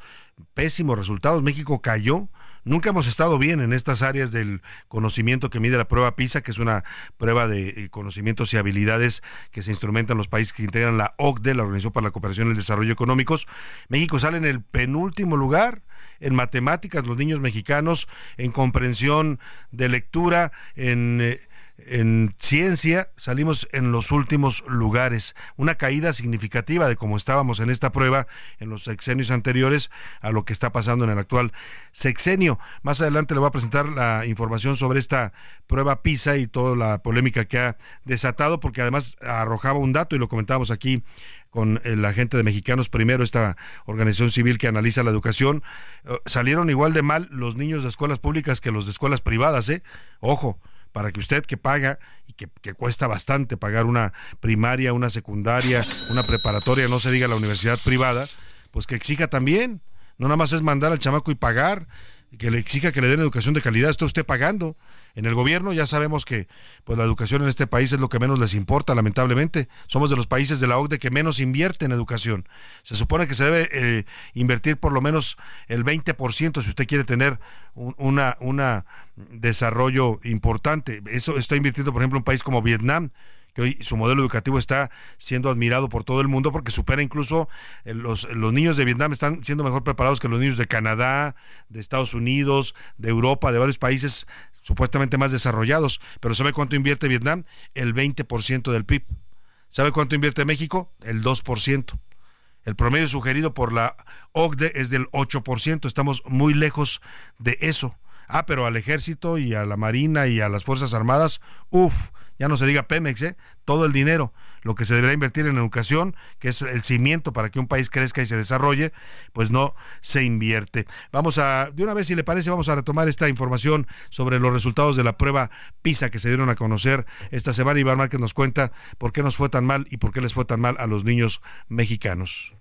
pésimos resultados. México cayó Nunca hemos estado bien en estas áreas del conocimiento que mide la prueba PISA, que es una prueba de eh, conocimientos y habilidades que se instrumentan en los países que integran la OCDE, la Organización para la Cooperación y el Desarrollo Económicos. México sale en el penúltimo lugar en matemáticas, los niños mexicanos, en comprensión de lectura, en... Eh, en ciencia salimos en los últimos lugares. Una caída significativa de cómo estábamos en esta prueba en los sexenios anteriores a lo que está pasando en el actual sexenio. Más adelante le voy a presentar la información sobre esta prueba PISA y toda la polémica que ha desatado, porque además arrojaba un dato y lo comentábamos aquí con la gente de Mexicanos Primero, esta organización civil que analiza la educación, eh, salieron igual de mal los niños de escuelas públicas que los de escuelas privadas, ¿eh? Ojo, para que usted que paga y que, que, cuesta bastante pagar una primaria, una secundaria, una preparatoria, no se diga la universidad privada, pues que exija también. No nada más es mandar al chamaco y pagar, que le exija que le den educación de calidad, está usted pagando. En el gobierno ya sabemos que pues la educación en este país es lo que menos les importa, lamentablemente. Somos de los países de la OCDE que menos invierte en educación. Se supone que se debe eh, invertir por lo menos el 20% si usted quiere tener un una, una desarrollo importante. Eso está invirtiendo, por ejemplo, un país como Vietnam, hoy su modelo educativo está siendo admirado por todo el mundo porque supera incluso eh, los, los niños de Vietnam están siendo mejor preparados que los niños de Canadá, de Estados Unidos, de Europa, de varios países supuestamente más desarrollados. Pero ¿sabe cuánto invierte Vietnam? El 20% del PIB. ¿Sabe cuánto invierte México? El 2%. El promedio sugerido por la OCDE es del 8%. Estamos muy lejos de eso. Ah, pero al ejército y a la marina y a las fuerzas armadas, uff, ya no se diga Pemex, ¿eh? todo el dinero, lo que se debería invertir en educación, que es el cimiento para que un país crezca y se desarrolle, pues no se invierte. Vamos a, de una vez, si le parece, vamos a retomar esta información sobre los resultados de la prueba PISA que se dieron a conocer esta semana. Iván Márquez nos cuenta por qué nos fue tan mal y por qué les fue tan mal a los niños mexicanos.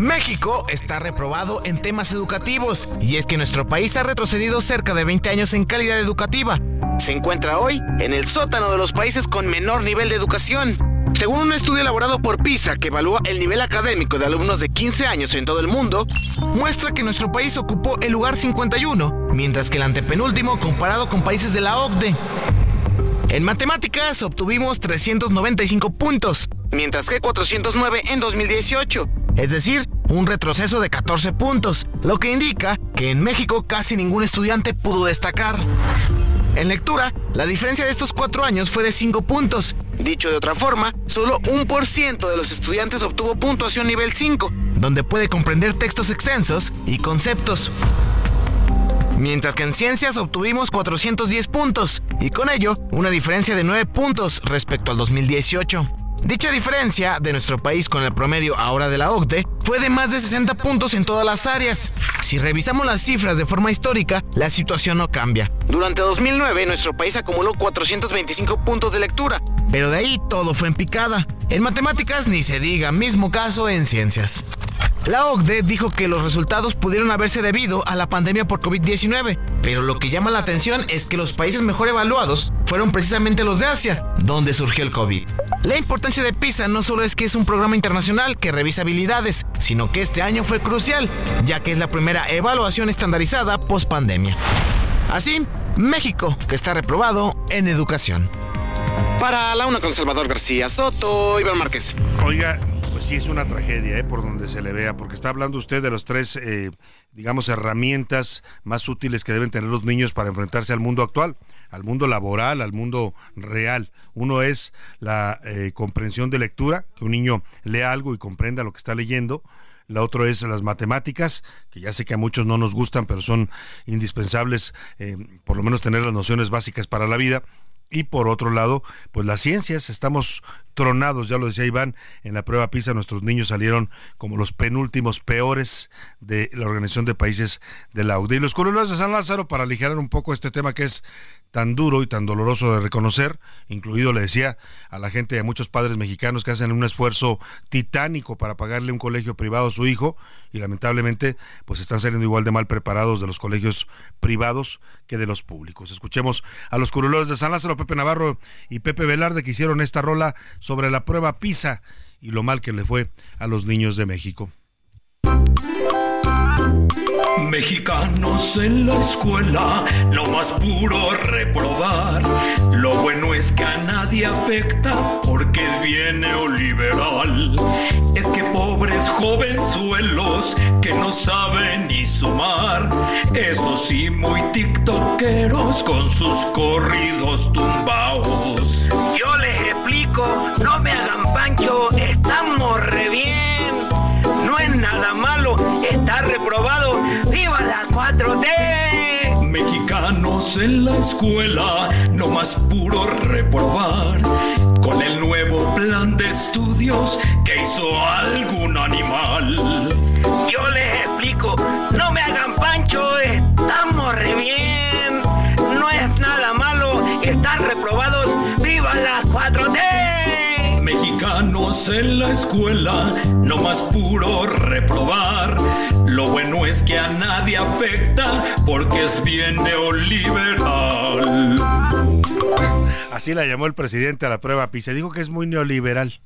México está reprobado en temas educativos y es que nuestro país ha retrocedido cerca de 20 años en calidad educativa. Se encuentra hoy en el sótano de los países con menor nivel de educación. Según un estudio elaborado por PISA que evalúa el nivel académico de alumnos de 15 años en todo el mundo, muestra que nuestro país ocupó el lugar 51, mientras que el antepenúltimo comparado con países de la OCDE. En matemáticas obtuvimos 395 puntos, mientras que 409 en 2018, es decir, un retroceso de 14 puntos, lo que indica que en México casi ningún estudiante pudo destacar. En lectura, la diferencia de estos cuatro años fue de 5 puntos. Dicho de otra forma, solo un por ciento de los estudiantes obtuvo puntuación nivel 5, donde puede comprender textos extensos y conceptos mientras que en ciencias obtuvimos 410 puntos y con ello una diferencia de 9 puntos respecto al 2018. Dicha diferencia de nuestro país con el promedio ahora de la OCDE fue de más de 60 puntos en todas las áreas. Si revisamos las cifras de forma histórica, la situación no cambia. Durante 2009 nuestro país acumuló 425 puntos de lectura, pero de ahí todo fue en picada. En matemáticas ni se diga, mismo caso en ciencias. La OCDE dijo que los resultados pudieron haberse debido a la pandemia por COVID-19, pero lo que llama la atención es que los países mejor evaluados fueron precisamente los de Asia, donde surgió el COVID. La importancia de PISA no solo es que es un programa internacional que revisa habilidades, sino que este año fue crucial, ya que es la primera evaluación estandarizada post pandemia. Así, México, que está reprobado en educación. Para la una con Salvador García Soto, Iván Márquez. Oiga, pues sí es una tragedia, ¿eh? por donde se le vea, porque está hablando usted de las tres, eh, digamos, herramientas más útiles que deben tener los niños para enfrentarse al mundo actual, al mundo laboral, al mundo real. Uno es la eh, comprensión de lectura, que un niño lea algo y comprenda lo que está leyendo. La otra es las matemáticas, que ya sé que a muchos no nos gustan, pero son indispensables, eh, por lo menos tener las nociones básicas para la vida. Y por otro lado, pues las ciencias, estamos tronados, ya lo decía Iván, en la prueba PISA nuestros niños salieron como los penúltimos peores de la Organización de Países de la UDI. Y los colores de San Lázaro, para aligerar un poco este tema que es tan duro y tan doloroso de reconocer, incluido, le decía, a la gente a muchos padres mexicanos que hacen un esfuerzo titánico para pagarle un colegio privado a su hijo y lamentablemente pues están saliendo igual de mal preparados de los colegios privados que de los públicos. Escuchemos a los curuleros de San Lázaro, Pepe Navarro y Pepe Velarde que hicieron esta rola sobre la prueba PISA y lo mal que le fue a los niños de México. Mexicanos en la escuela, lo más puro reprobar. Lo bueno es que a nadie afecta porque es bien neoliberal. Es que pobres jovenzuelos que no saben ni sumar. Eso sí, muy tiktokeros con sus corridos tumbados. Yo les explico, no me hagan pancho, estamos re 4T! Mexicanos en la escuela, no más puro reprobar. Con el nuevo plan de estudios que hizo algún animal. En la escuela, no más puro reprobar. Lo bueno es que a nadie afecta porque es bien neoliberal. Así la llamó el presidente a la prueba PISA. Dijo que es muy neoliberal.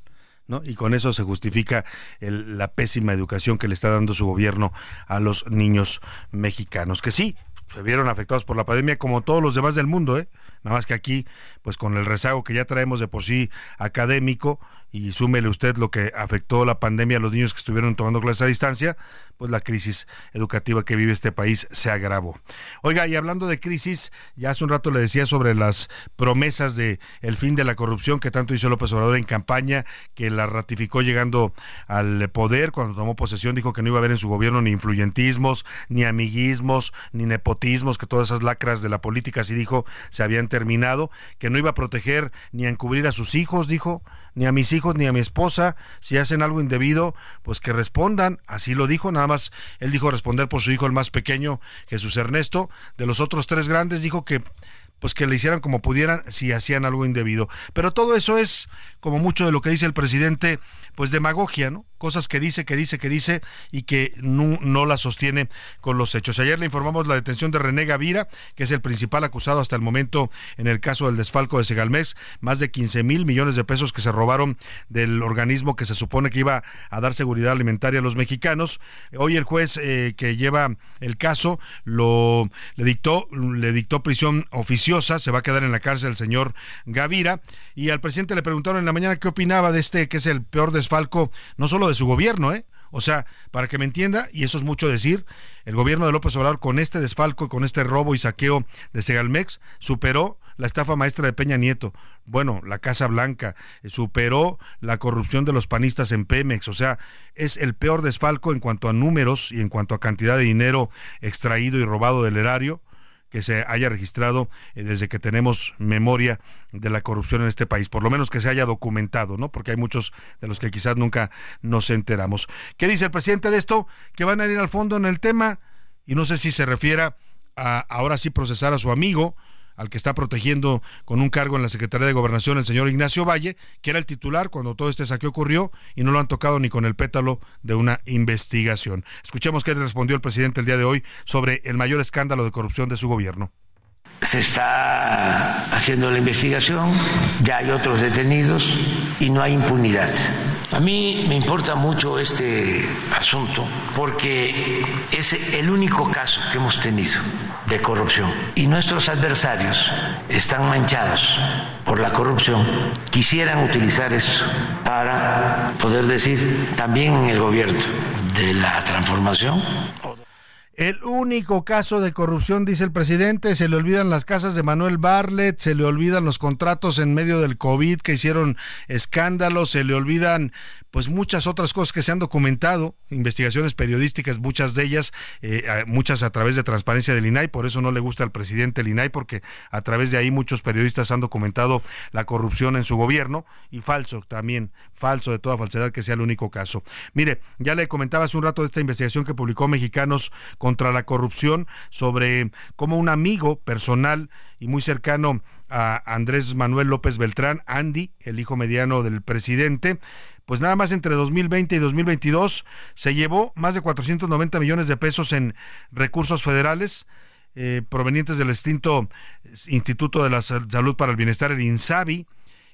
¿No? Y con eso se justifica la pésima educación que le está dando su gobierno a los niños mexicanos, que sí, se vieron afectados por la pandemia como todos los demás del mundo, ¿eh? nada más que aquí, pues con el rezago que ya traemos de por sí académico, y súmele usted lo que afectó la pandemia a los niños que estuvieron tomando clases a distancia, pues la crisis educativa que vive este país se agravó. Oiga, y hablando de crisis, ya hace un rato le decía sobre las promesas de el fin de la corrupción que tanto hizo López Obrador en campaña, que la ratificó llegando al poder, cuando tomó posesión dijo que no iba a haber en su gobierno ni influyentismos, ni amiguismos, ni nepotismos, que todas esas lacras de la política, así dijo, se habían terminado, que no iba a proteger ni a encubrir a sus hijos, dijo, ni a mis hijos ni a mi esposa. Si hacen algo indebido, pues que respondan. Así lo dijo, nada más él dijo responder por su hijo el más pequeño, Jesús Ernesto. De los otros tres grandes dijo que pues que le hicieran como pudieran si hacían algo indebido. Pero todo eso es, como mucho de lo que dice el presidente, pues demagogia, ¿no? Cosas que dice, que dice, que dice y que no, no la sostiene con los hechos. Ayer le informamos la detención de René Gavira, que es el principal acusado hasta el momento en el caso del desfalco de Segalmex, más de 15 mil millones de pesos que se robaron del organismo que se supone que iba a dar seguridad alimentaria a los mexicanos. Hoy el juez eh, que lleva el caso lo le dictó, le dictó prisión oficiosa, se va a quedar en la cárcel el señor Gavira, y al presidente le preguntaron en la mañana qué opinaba de este, que es el peor desfalco, no solo de su gobierno, ¿eh? O sea, para que me entienda, y eso es mucho decir, el gobierno de López Obrador con este desfalco, con este robo y saqueo de Segalmex, superó la estafa maestra de Peña Nieto. Bueno, la Casa Blanca eh, superó la corrupción de los panistas en Pemex. O sea, es el peor desfalco en cuanto a números y en cuanto a cantidad de dinero extraído y robado del erario que se haya registrado eh, desde que tenemos memoria de la corrupción en este país, por lo menos que se haya documentado, ¿no? Porque hay muchos de los que quizás nunca nos enteramos. ¿Qué dice el presidente de esto? Que van a ir al fondo en el tema y no sé si se refiera a ahora sí procesar a su amigo, al que está protegiendo con un cargo en la Secretaría de Gobernación, el señor Ignacio Valle, que era el titular cuando todo este saqueo ocurrió y no lo han tocado ni con el pétalo de una investigación. Escuchemos qué le respondió el presidente el día de hoy sobre el mayor escándalo de corrupción de su gobierno. Se está haciendo la investigación, ya hay otros detenidos y no hay impunidad. A mí me importa mucho este asunto porque es el único caso que hemos tenido de corrupción y nuestros adversarios están manchados por la corrupción. Quisieran utilizar esto para poder decir también en el gobierno de la transformación el único caso de corrupción, dice el presidente, se le olvidan las casas de Manuel Barlet, se le olvidan los contratos en medio del COVID que hicieron escándalos, se le olvidan pues muchas otras cosas que se han documentado, investigaciones periodísticas, muchas de ellas, eh, muchas a través de transparencia del INAI, por eso no le gusta al presidente el INAI, porque a través de ahí muchos periodistas han documentado la corrupción en su gobierno, y falso también, falso de toda falsedad que sea el único caso. Mire, ya le comentaba hace un rato de esta investigación que publicó Mexicanos contra la corrupción sobre cómo un amigo personal y muy cercano a Andrés Manuel López Beltrán, Andy, el hijo mediano del presidente, pues nada más entre 2020 y 2022 se llevó más de 490 millones de pesos en recursos federales eh, provenientes del extinto Instituto de la Salud para el Bienestar, el INSABI.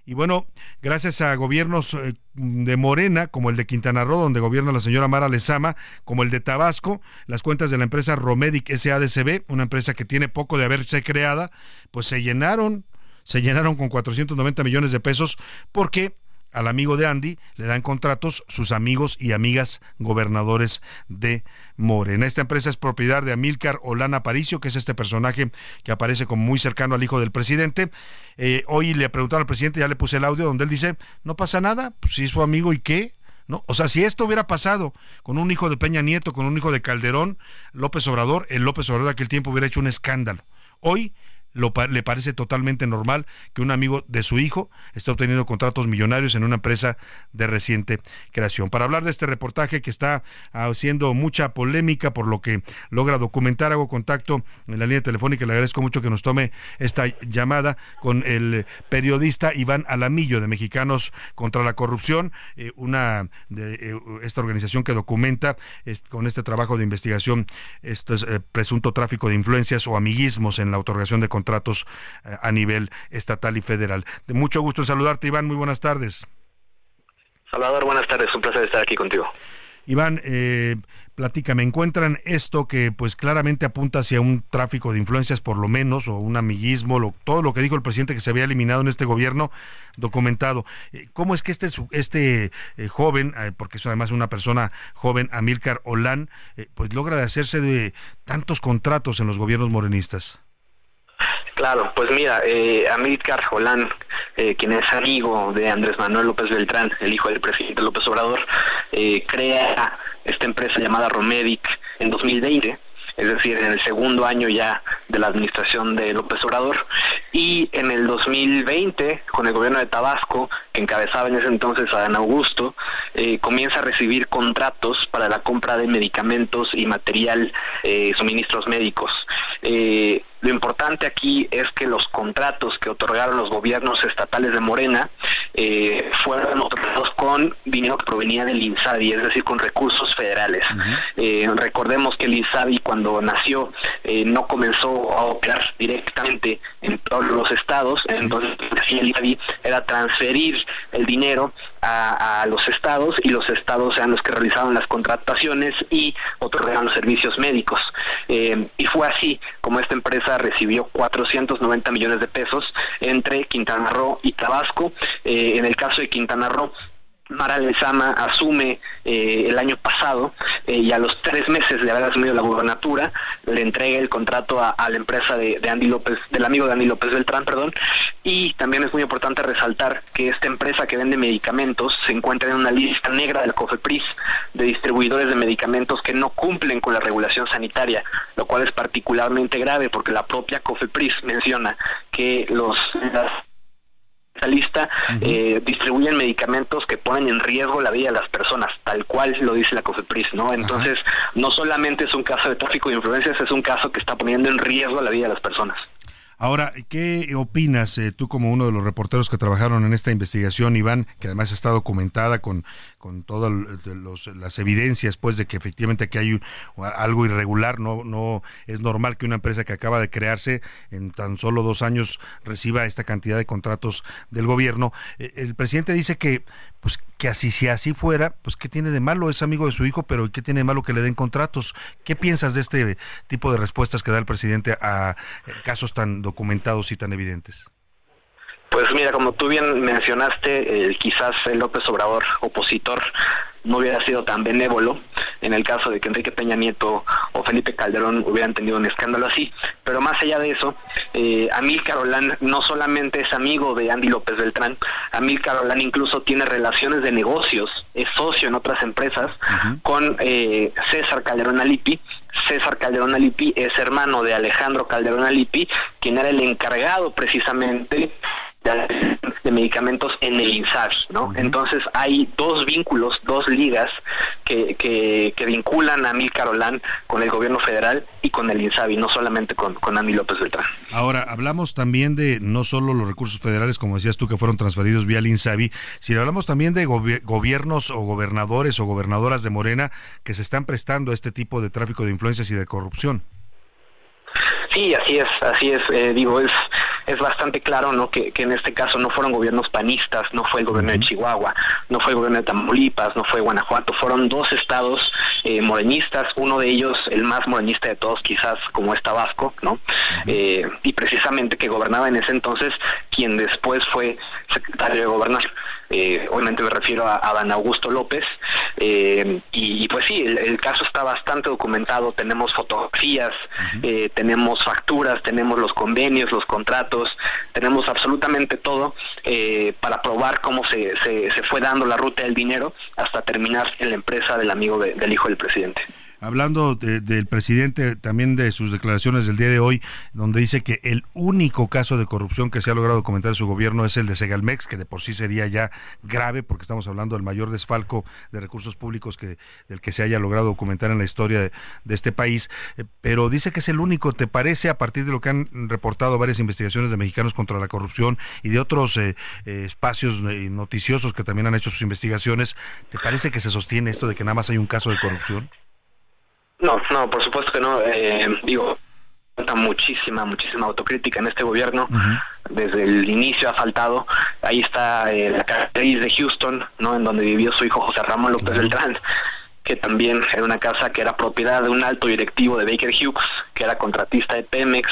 Y bueno, gracias a gobiernos eh, de Morena, como el de Quintana Roo, donde gobierna la señora Mara Lezama, como el de Tabasco, las cuentas de la empresa Romedic SADCB, una empresa que tiene poco de haberse creada, pues se llenaron, se llenaron con 490 millones de pesos porque al amigo de Andy le dan contratos sus amigos y amigas gobernadores de Morena. Esta empresa es propiedad de Amílcar Olana Paricio, que es este personaje que aparece como muy cercano al hijo del presidente. Eh, hoy le preguntaron al presidente, ya le puse el audio donde él dice, no pasa nada, pues si es su amigo y qué. ¿No? O sea, si esto hubiera pasado con un hijo de Peña Nieto, con un hijo de Calderón, López Obrador, el López Obrador de aquel tiempo hubiera hecho un escándalo. Hoy le parece totalmente normal que un amigo de su hijo esté obteniendo contratos millonarios en una empresa de reciente creación. Para hablar de este reportaje que está haciendo mucha polémica por lo que logra documentar, hago contacto en la línea telefónica. Le agradezco mucho que nos tome esta llamada con el periodista Iván Alamillo de Mexicanos contra la Corrupción, eh, una de eh, esta organización que documenta con este trabajo de investigación este presunto tráfico de influencias o amiguismos en la otorgación de contratos eh, a nivel estatal y federal. De mucho gusto en saludarte, Iván. Muy buenas tardes. Salvador, buenas tardes. Un placer estar aquí contigo. Iván, eh, platícame, encuentran esto que pues claramente apunta hacia un tráfico de influencias por lo menos, o un amiguismo, lo- todo lo que dijo el presidente que se había eliminado en este gobierno, documentado. Eh, ¿Cómo es que este, este eh, joven, eh, porque es además una persona joven, Amílcar Olán, eh, pues logra de hacerse de tantos contratos en los gobiernos morenistas? Claro, pues mira, eh, Amílcar Jolán, eh, quien es amigo de Andrés Manuel López Beltrán, el hijo del presidente López Obrador, eh, crea esta empresa llamada Romedic en 2020, es decir, en el segundo año ya de la administración de López Obrador, y en el 2020, con el gobierno de Tabasco, que encabezaba en ese entonces a Dan Augusto, eh, comienza a recibir contratos para la compra de medicamentos y material, suministros médicos. Lo importante aquí es que los contratos que otorgaron los gobiernos estatales de Morena eh, fueron otorgados con dinero que provenía del INSABI, es decir, con recursos federales. Eh, recordemos que el INSABI cuando nació eh, no comenzó a operar directamente en todos los estados, entonces lo que hacía el INSABI era transferir el dinero a, a los estados y los estados eran los que realizaban las contrataciones y otorgaban los servicios médicos. Eh, y fue así como esta empresa recibió 490 millones de pesos entre Quintana Roo y Tabasco. Eh, en el caso de Quintana Roo, Mara Lezama asume eh, el año pasado eh, y a los tres meses de haber asumido la gubernatura le entrega el contrato a, la empresa de, de Andy López, del amigo de Andy López Beltrán, perdón, y también es muy importante resaltar que esta empresa que vende medicamentos se encuentra en una lista negra de la COFEPRIS de distribuidores de medicamentos que no cumplen con la regulación sanitaria, lo cual es particularmente grave porque la propia COFEPRIS menciona que los las esta lista eh, distribuyen medicamentos que ponen en riesgo la vida de las personas, tal cual lo dice la COFEPRIS, ¿no? Entonces, no solamente es un caso de tráfico de influencias, es un caso que está poniendo en riesgo la vida de las personas. Ahora, ¿qué opinas eh, tú como uno de los reporteros que trabajaron en esta investigación, Iván, que además está documentada con, con todas las evidencias, pues, de que efectivamente aquí hay algo irregular, no, no es normal que una empresa que acaba de crearse en tan solo dos años reciba esta cantidad de contratos del gobierno. Eh, el presidente dice que, pues, que así si así fuera, pues, ¿qué tiene de malo? Es amigo de su hijo, pero ¿qué tiene de malo que le den contratos? ¿Qué piensas de este tipo de respuestas que da el presidente a eh, casos tan documentados y tan evidentes? Pues mira, como tú bien mencionaste, eh, quizás el López Obrador opositor no hubiera sido tan benévolo en el caso de que Enrique Peña Nieto o Felipe Calderón hubieran tenido un escándalo así. Pero más allá de eso, eh, Amílcar Olán no solamente es amigo de Andy López Beltrán, Amílcar Olán incluso tiene relaciones de negocios, es socio en otras empresas con eh, César Calderón Alipi. César Calderón Alipi es hermano de Alejandro Calderón Alipi, quien era el encargado precisamente de, de medicamentos en el INSABI, ¿no? Entonces hay dos vínculos, dos ligas que, que, que vinculan a Mil Carolán con el gobierno federal y con el INSABI, no solamente con, con Andy López Beltrán. Ahora, hablamos también de no solo los recursos federales, como decías tú, que fueron transferidos vía el INSABI, sino hablamos también de gobi- gobiernos o gobernadores o gobernadoras de Morena que se están prestando a este tipo de tráfico de influencias y de corrupción. Sí, así es, así es, eh, digo, es, es bastante claro, ¿no? Que, que en este caso no fueron gobiernos panistas, no fue el gobierno de Chihuahua, no fue el gobierno de Tamaulipas, no fue Guanajuato, fueron dos estados eh, morenistas, uno de ellos el más morenista de todos quizás como es Tabasco, ¿no? Eh, y precisamente que gobernaba en ese entonces quien después fue secretario de gobernar. Eh, obviamente me refiero a, a Dan Augusto López, eh, y, y pues sí, el, el caso está bastante documentado, tenemos fotografías, eh, tenemos facturas, tenemos los convenios, los contratos, tenemos absolutamente todo para probar cómo se, se, se fue dando la ruta del dinero hasta terminar en la empresa del amigo de- del hijo del presidente. Hablando de- del presidente, también de sus declaraciones del día de hoy, donde dice que el único caso de corrupción que se ha logrado documentar en su gobierno es el de Segalmex, que de por sí sería ya grave, porque estamos hablando del mayor desfalco de recursos públicos que del que se haya logrado documentar en la historia de, este país. Eh, pero dice que es el único, ¿te parece, a partir de lo que han reportado varias investigaciones de mexicanos contra la corrupción y de otros eh, eh, espacios noticiosos que también han hecho sus investigaciones, ¿te parece que se sostiene esto de que nada más hay un caso de corrupción? No, no, por supuesto que no. Eh, digo, falta muchísima, muchísima autocrítica en este gobierno. Desde el inicio ha faltado. Ahí está eh, la característica de Houston, ¿no? En donde vivió su hijo José Ramón López Beltrán. que también era una casa que era propiedad de un alto directivo de Baker Hughes, que era contratista de Pemex.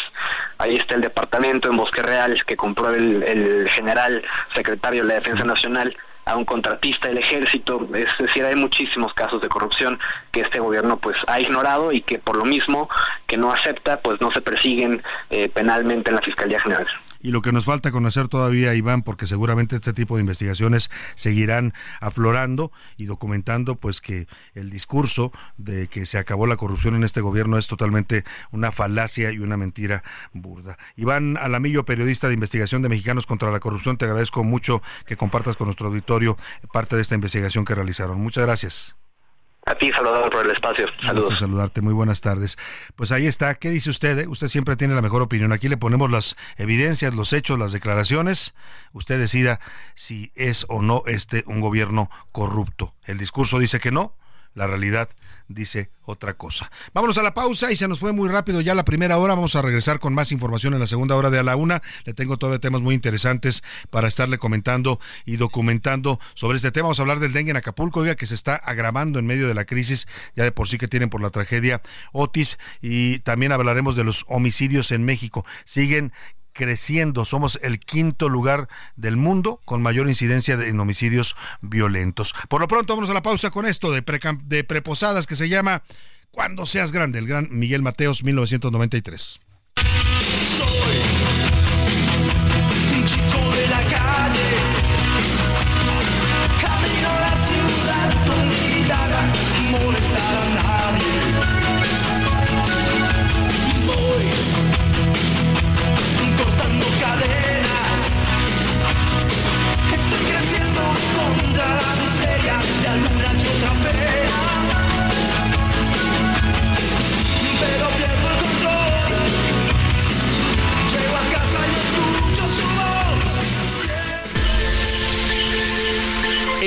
Ahí está el departamento en Bosque Real que compró el, el general secretario de la Defensa Nacional a un contratista del ejército, es decir, hay muchísimos casos de corrupción que este gobierno pues ha ignorado y que por lo mismo que no acepta pues no se persiguen eh, penalmente en la Fiscalía General. Y lo que nos falta conocer todavía, Iván, porque seguramente este tipo de investigaciones seguirán aflorando y documentando pues que el discurso de que se acabó la corrupción en este gobierno es totalmente una falacia y una mentira burda. Iván Alamillo, periodista de investigación de Mexicanos contra la Corrupción, te agradezco mucho que compartas con nuestro auditorio parte de esta investigación que realizaron. Muchas gracias. A ti, Salvador, por el espacio. Saludos. Gusto saludarte, muy buenas tardes. Pues ahí está, ¿qué dice usted? eh? Usted siempre tiene la mejor opinión. Aquí le ponemos las evidencias, los hechos, las declaraciones. Usted decida si es o no este un gobierno corrupto. El discurso dice que no, la realidad dice otra cosa. Vámonos a la pausa y se nos fue muy rápido ya la primera hora. Vamos a regresar con más información en la segunda hora de a la una. Le tengo todavía temas muy interesantes para estarle comentando y documentando sobre este tema. Vamos a hablar del dengue en Acapulco, oiga, que se está agravando en medio de la crisis, ya de por sí que tienen por la tragedia Otis. Y también hablaremos de los homicidios en México. Siguen creciendo. Somos el quinto lugar del mundo con mayor incidencia de, en homicidios violentos. Por lo pronto, vamos a la pausa con esto de, de preposadas que se llama Cuando seas grande, el gran Miguel Mateos, 1993.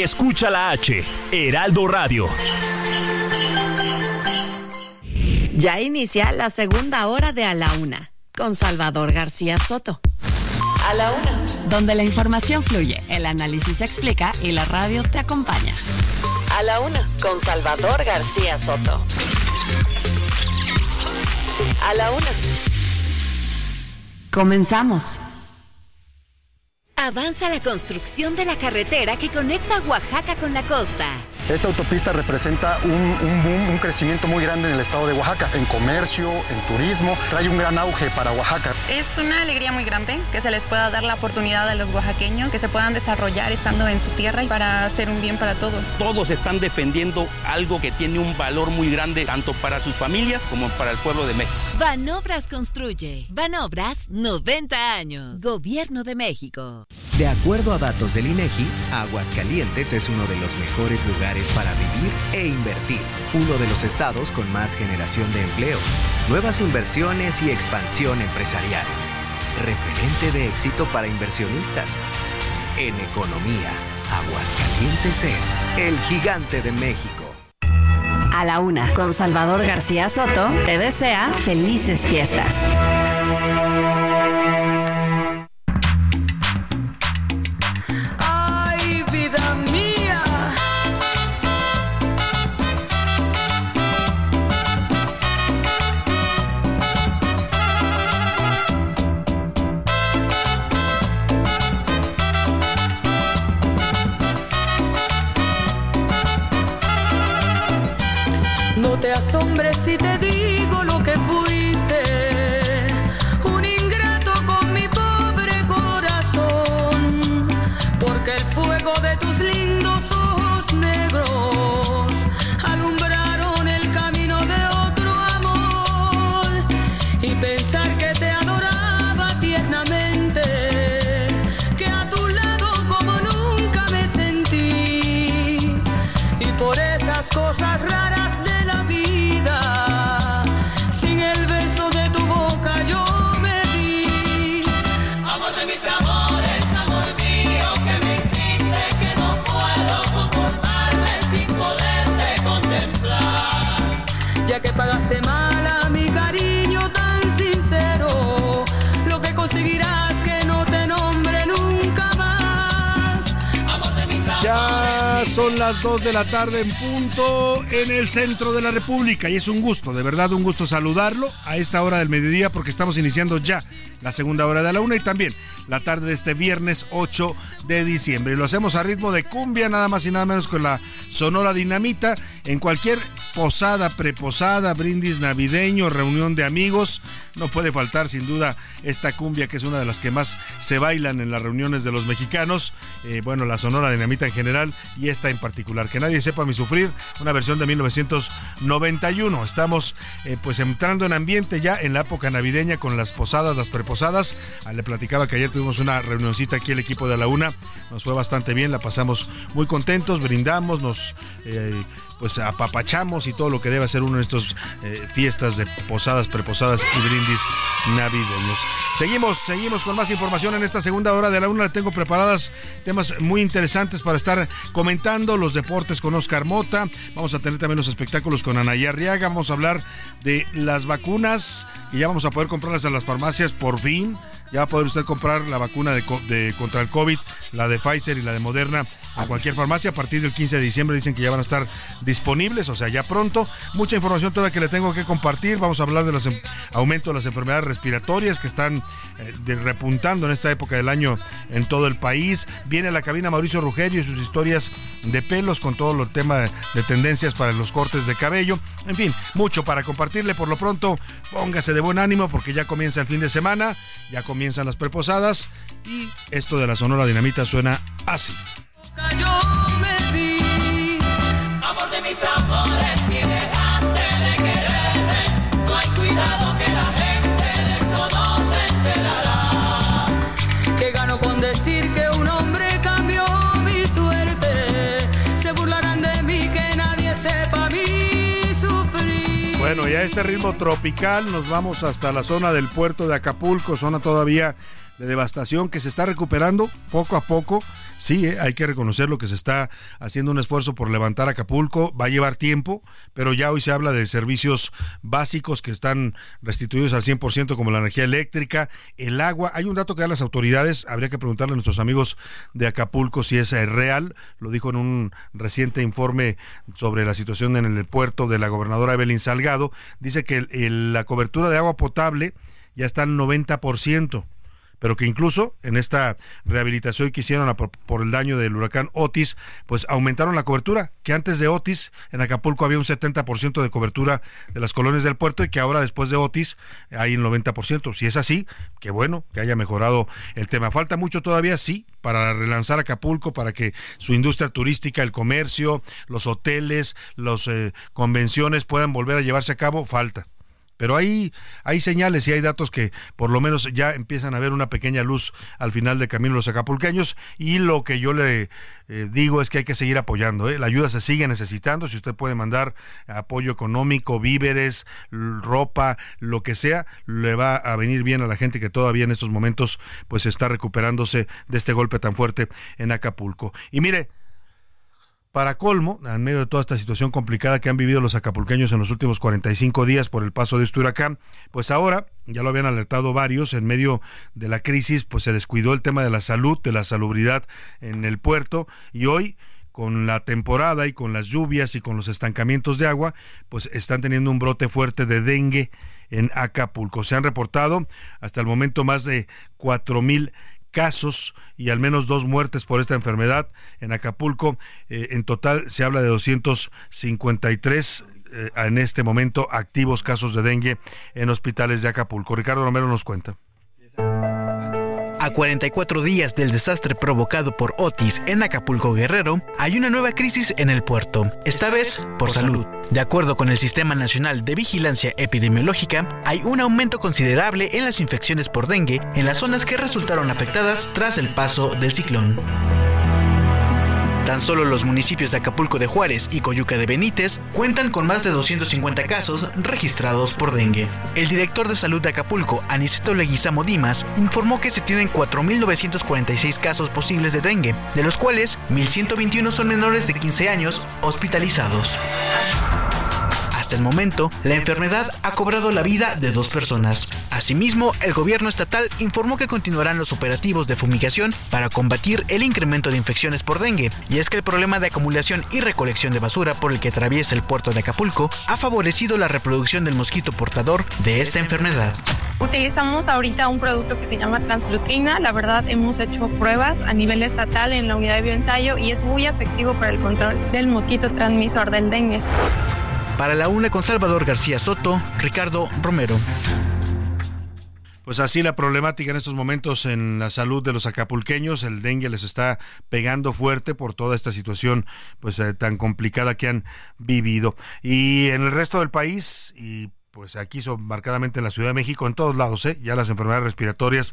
Escucha la H, Heraldo Radio. Ya inicia la segunda hora de A la Una con Salvador García Soto. A la Una. Donde la información fluye, el análisis se explica y la radio te acompaña. A la una, con Salvador García Soto. A la una. Comenzamos. Avanza la construcción de la carretera que conecta Oaxaca con la costa. Esta autopista representa un, un boom, un crecimiento muy grande en el estado de Oaxaca, en comercio, en turismo, trae un gran auge para Oaxaca. Es una alegría muy grande que se les pueda dar la oportunidad a los oaxaqueños que se puedan desarrollar estando en su tierra y para hacer un bien para todos. Todos están defendiendo algo que tiene un valor muy grande tanto para sus familias como para el pueblo de México. Banobras construye. Banobras 90 años. Gobierno de México. De acuerdo a datos del INEGI, Aguascalientes es uno de los mejores lugares para vivir e invertir, uno de los estados con más generación de empleo, nuevas inversiones y expansión empresarial, referente de éxito para inversionistas. En economía, Aguascalientes es el gigante de México. A la Una con Salvador García Soto te desea felices fiestas. Te asombres si te digo las 2 de la tarde en punto en el centro de la República y es un gusto, de verdad un gusto saludarlo a esta hora del mediodía porque estamos iniciando ya la segunda hora de la una y también la tarde de este viernes 8 de diciembre. Y lo hacemos a ritmo de cumbia, nada más y nada menos con la Sonora Dinamita en cualquier posada, preposada, brindis navideño, reunión de amigos. No puede faltar sin duda esta cumbia que es una de las que más se bailan en las reuniones de los mexicanos. Eh, bueno, la Sonora Dinamita en general y esta en particular. Que nadie sepa mi sufrir, una versión de 1991. Estamos eh, pues entrando en ambiente ya en la época navideña con las posadas, las preposadas. Ah, le platicaba que ayer tuvimos una reunioncita aquí el equipo de la UNA. Nos fue bastante bien, la pasamos muy contentos, brindamos, nos... Eh, pues apapachamos y todo lo que debe ser uno de estos eh, fiestas de posadas, preposadas y brindis navideños. Seguimos, seguimos con más información en esta segunda hora de la una. Le tengo preparadas temas muy interesantes para estar comentando, los deportes con Oscar Mota. Vamos a tener también los espectáculos con Anaya Arriaga. Vamos a hablar de las vacunas que ya vamos a poder comprarlas a las farmacias por fin. Ya va a poder usted comprar la vacuna de, de, contra el COVID, la de Pfizer y la de Moderna a cualquier farmacia. A partir del 15 de diciembre dicen que ya van a estar disponibles, o sea, ya pronto. Mucha información todavía que le tengo que compartir. Vamos a hablar de los aumento de las enfermedades respiratorias que están eh, de, repuntando en esta época del año en todo el país. Viene a la cabina Mauricio Rugerio y sus historias de pelos con todo el tema de, de tendencias para los cortes de cabello. En fin, mucho para compartirle. Por lo pronto, póngase de buen ánimo porque ya comienza el fin de semana, ya comienzan las preposadas y esto de la Sonora Dinamita suena así. Bueno, ya este ritmo tropical nos vamos hasta la zona del puerto de Acapulco, zona todavía de devastación que se está recuperando poco a poco. Sí, eh, hay que reconocer lo que se está haciendo un esfuerzo por levantar Acapulco. Va a llevar tiempo, pero ya hoy se habla de servicios básicos que están restituidos al 100% como la energía eléctrica, el agua. Hay un dato que dan las autoridades, habría que preguntarle a nuestros amigos de Acapulco si es eh, real. Lo dijo en un reciente informe sobre la situación en el puerto de la gobernadora Evelyn Salgado. Dice que el- la cobertura de agua potable ya está al 90% pero que incluso en esta rehabilitación que hicieron por, el daño del huracán Otis, pues aumentaron la cobertura, que antes de Otis en Acapulco había un 70% de cobertura de las colonias del puerto y que ahora después de Otis hay el 90%. Si es así, qué bueno que haya mejorado el tema. Falta mucho todavía, sí, para relanzar Acapulco, para que su industria turística, el comercio, los hoteles, las convenciones puedan volver a llevarse a cabo, falta. Pero hay, hay señales y hay datos que por lo menos ya empiezan a ver una pequeña luz al final del camino los acapulqueños y lo que yo le eh, digo es que hay que seguir apoyando. ¿eh? La ayuda se sigue necesitando. Si usted puede mandar apoyo económico, víveres, ropa, lo que sea, le va a venir bien a la gente que todavía en estos momentos pues está recuperándose de este golpe tan fuerte en Acapulco. Y mire, para colmo, en medio de toda esta situación complicada que han vivido los acapulqueños en los últimos 45 días por el paso de este huracán, pues ahora, ya lo habían alertado varios, en medio de la crisis, pues se descuidó el tema de la salud, de la salubridad en el puerto y hoy con la temporada y con las lluvias y con los estancamientos de agua, pues están teniendo un brote fuerte de dengue en Acapulco. Se han reportado hasta el momento más de cuatro mil casos y al menos dos muertes por esta enfermedad en Acapulco. Eh, en total se habla de 253 eh, en este momento activos casos de dengue en hospitales de Acapulco. Ricardo Romero nos cuenta. A 44 días del desastre provocado por Otis en Acapulco Guerrero, hay una nueva crisis en el puerto, esta vez por salud. De acuerdo con el Sistema Nacional de Vigilancia Epidemiológica, hay un aumento considerable en las infecciones por dengue en las zonas que resultaron afectadas tras el paso del ciclón. Tan solo los municipios de Acapulco de Juárez y Coyuca de Benítez cuentan con más de 250 casos registrados por dengue. El director de salud de Acapulco, Aniceto Leguizamo Dimas, informó que se tienen 4.946 casos posibles de dengue, de los cuales 1.121 son menores de 15 años hospitalizados. Hasta el momento, la enfermedad ha cobrado la vida de dos personas. Asimismo, el gobierno estatal informó que continuarán los operativos de fumigación para combatir el incremento de infecciones por dengue. Y es que el problema de acumulación y recolección de basura por el que atraviesa el puerto de Acapulco ha favorecido la reproducción del mosquito portador de esta enfermedad. Utilizamos ahorita un producto que se llama translutrina. La verdad, hemos hecho pruebas a nivel estatal en la unidad de bioensayo y es muy efectivo para el control del mosquito transmisor del dengue. Para la UNE con Salvador García Soto, Ricardo Romero. Pues así la problemática en estos momentos en la salud de los acapulqueños, el dengue les está pegando fuerte por toda esta situación pues eh, tan complicada que han vivido. Y en el resto del país y pues aquí son marcadamente en la Ciudad de México, en todos lados, ¿eh? ya las enfermedades respiratorias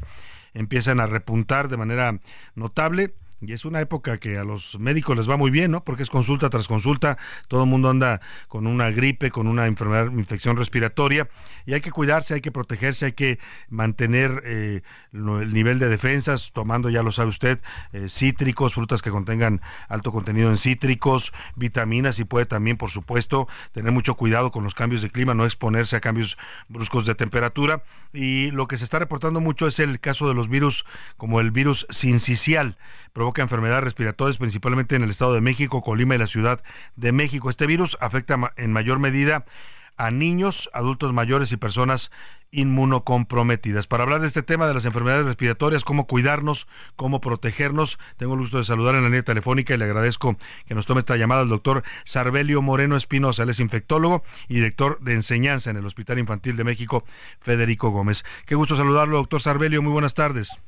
empiezan a repuntar de manera notable. Y es una época que a los médicos les va muy bien, ¿no? Porque es consulta tras consulta, todo el mundo anda con una gripe, con una enfermedad, infección respiratoria, y hay que cuidarse, hay que protegerse, hay que mantener eh, el nivel de defensas, tomando, ya lo sabe usted, eh, cítricos, frutas que contengan alto contenido en cítricos, vitaminas, y puede también, por supuesto, tener mucho cuidado con los cambios de clima, no exponerse a cambios bruscos de temperatura. Y lo que se está reportando mucho es el caso de los virus, como el virus sincicial provoca enfermedades respiratorias principalmente en el Estado de México, Colima y la Ciudad de México. Este virus afecta en mayor medida a niños, adultos mayores y personas inmunocomprometidas. Para hablar de este tema de las enfermedades respiratorias, cómo cuidarnos, cómo protegernos, tengo el gusto de saludar en la línea telefónica y le agradezco que nos tome esta llamada al doctor Sarbelio Moreno Espinosa. Él es infectólogo y director de enseñanza en el Hospital Infantil de México, Federico Gómez. Qué gusto saludarlo, doctor Sarbelio. Muy buenas tardes.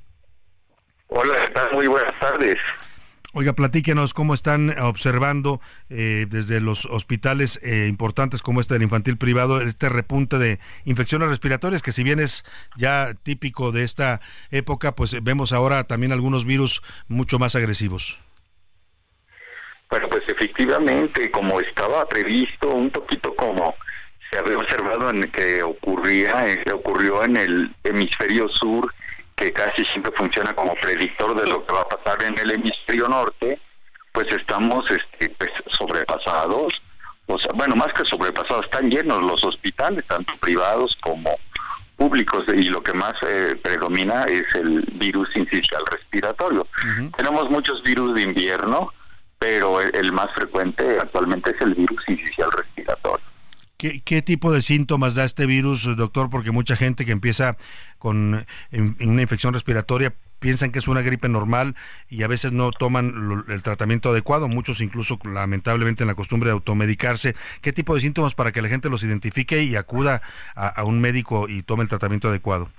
Hola, Muy buenas tardes. Oiga, platíquenos cómo están observando eh, desde los hospitales eh, importantes como este del infantil privado este repunte de infecciones respiratorias que si bien es ya típico de esta época, pues vemos ahora también algunos virus mucho más agresivos. Bueno, pues efectivamente, como estaba previsto, un poquito como se había observado en que ocurría, eh, ocurrió en el hemisferio sur que casi siempre funciona como predictor de lo que va a pasar en el hemisferio norte, pues estamos este, pues, sobrepasados, o sea, bueno, más que sobrepasados, están llenos los hospitales, tanto privados como públicos, y lo que más eh, predomina es el virus incisional respiratorio. Tenemos muchos virus de invierno, pero el, el, más frecuente actualmente es el virus incisional respiratorio. ¿Qué, tipo de síntomas da este virus, doctor? Porque mucha gente que empieza con una infección respiratoria piensan que es una gripe normal y a veces no toman el tratamiento adecuado, muchos incluso lamentablemente en la costumbre de automedicarse. ¿Qué tipo de síntomas para que la gente los identifique y acuda a un médico y tome el tratamiento adecuado?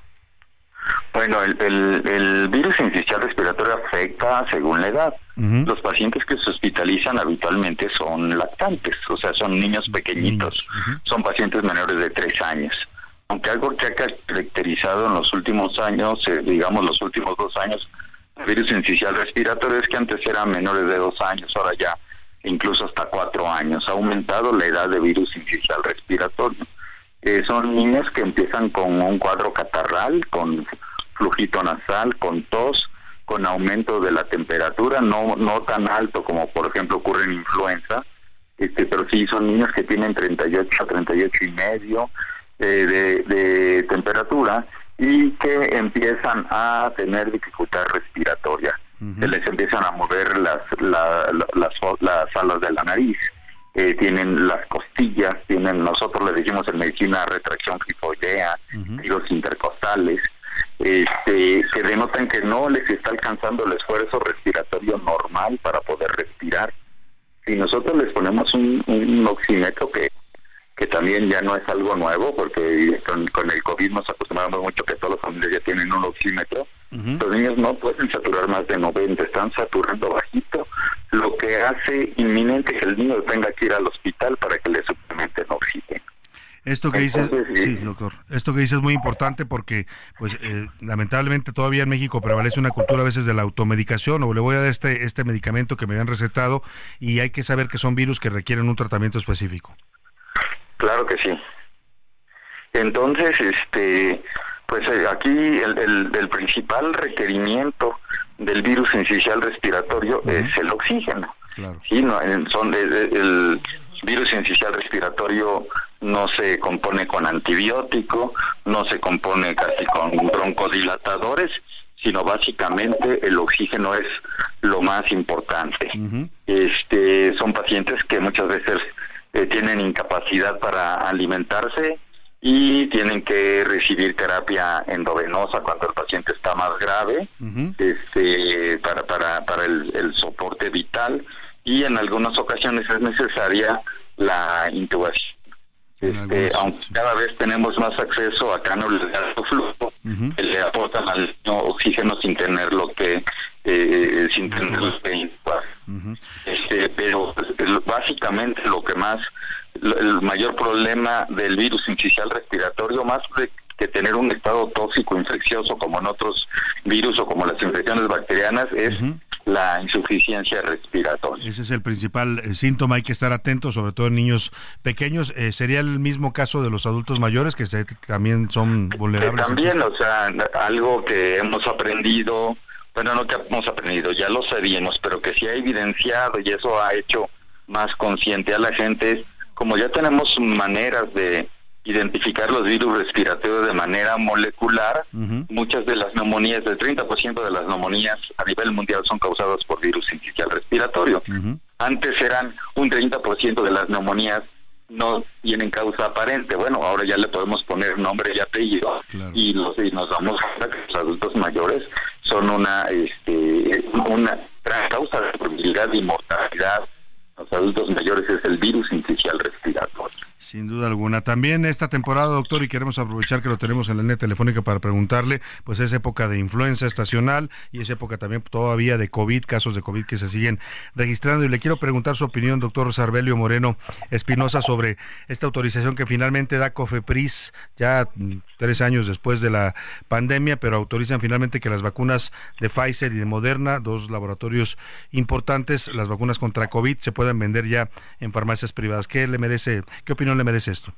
Bueno, el, el, virus incisional respiratorio afecta según la edad. Los pacientes que se hospitalizan habitualmente son lactantes, o sea, son niños pequeñitos, son pacientes menores de tres años. Aunque algo que ha caracterizado en los últimos años, eh, digamos los últimos dos años, el virus incisional respiratorio es que antes eran menores de dos años, ahora ya incluso hasta cuatro años. Ha aumentado la edad de virus incisional respiratorio. Eh, son niños que empiezan con un cuadro catarral, con flujito nasal, con tos, con aumento de la temperatura, no no tan alto como por ejemplo ocurre en influenza, este, pero sí son niños que tienen 38 a 38 y medio eh, de, temperatura y que empiezan a tener dificultad respiratoria. Se les empiezan a mover las, las, las alas de la nariz eh, tienen las costillas, tienen, nosotros le decimos en medicina retracción gifoidea, uh intercostales, este, que denotan que no les está alcanzando el esfuerzo respiratorio normal para poder respirar. Si nosotros les ponemos un, un oxímetro que que también ya no es algo nuevo, porque con, con el COVID nos acostumbramos mucho que todas las familias ya tienen un oxímetro. Los niños no pueden saturar más de 90, están saturando bajito, lo que hace inminente que el niño tenga que ir al hospital para que le suplementen oxígeno. Esto que dices, sí, doctor, esto que dices es muy importante porque, pues, eh, lamentablemente todavía en México prevalece una cultura a veces de la automedicación o le voy a dar este, este medicamento que me habían recetado y hay que saber que son virus que requieren un tratamiento específico. Claro que sí. Entonces, este, pues eh, aquí el, el, principal requerimiento del virus incisional respiratorio es el oxígeno. Claro. Sí, no, son el, virus incisional respiratorio no se compone con antibiótico, no se compone casi con broncodilatadores, sino básicamente el oxígeno es lo más importante. Este son pacientes que muchas veces eh, tienen incapacidad para alimentarse y tienen que recibir terapia endovenosa cuando el paciente está más grave, este, para para para el, el soporte vital y en algunas ocasiones es necesaria la intubación. Este, aunque cada vez tenemos más acceso a cánulas de alto flujo que le aportan al niño oxígeno sin tenerlo que eh, sin tenerlo. que intubar. Este, pero básicamente lo que más el mayor problema del virus incisional respiratorio más de que tener un estado tóxico infeccioso como en otros virus o como las infecciones bacterianas es la insuficiencia respiratoria. Ese es el principal eh, síntoma, hay que estar atentos, sobre todo en niños pequeños. Eh, ¿Sería el mismo caso de los adultos mayores, que se, también son vulnerables? también, o sea, algo que hemos aprendido, bueno, no que hemos aprendido, ya lo sabíamos, pero que sí ha evidenciado y eso ha hecho más consciente a la gente, es como ya tenemos maneras de identificar los virus respiratorios de manera molecular. Muchas de las neumonías, el 30% de las neumonías a nivel mundial son causadas por virus sincicial respiratorio. Antes eran un 30% de las neumonías no tienen causa aparente. Bueno, ahora ya le podemos poner nombre y apellido y, los, y nos damos cuenta que los adultos mayores son una este una causa de probabilidad y mortalidad. Los adultos mayores es el virus sincicial respiratorio. Sin duda alguna. También esta temporada, doctor, y queremos aprovechar que lo tenemos en la línea telefónica para preguntarle, pues es época de influenza estacional y es época también todavía de COVID, casos de COVID que se siguen registrando. Y le quiero preguntar su opinión, doctor Sarbelio Moreno Espinosa, sobre esta autorización que finalmente da COFEPRIS, ya mm, tres años después de la pandemia, pero autorizan finalmente que las vacunas de Pfizer y de Moderna, dos laboratorios importantes, las vacunas contra COVID, se puedan vender ya en farmacias privadas. ¿Qué le merece, qué opinión le merece esto?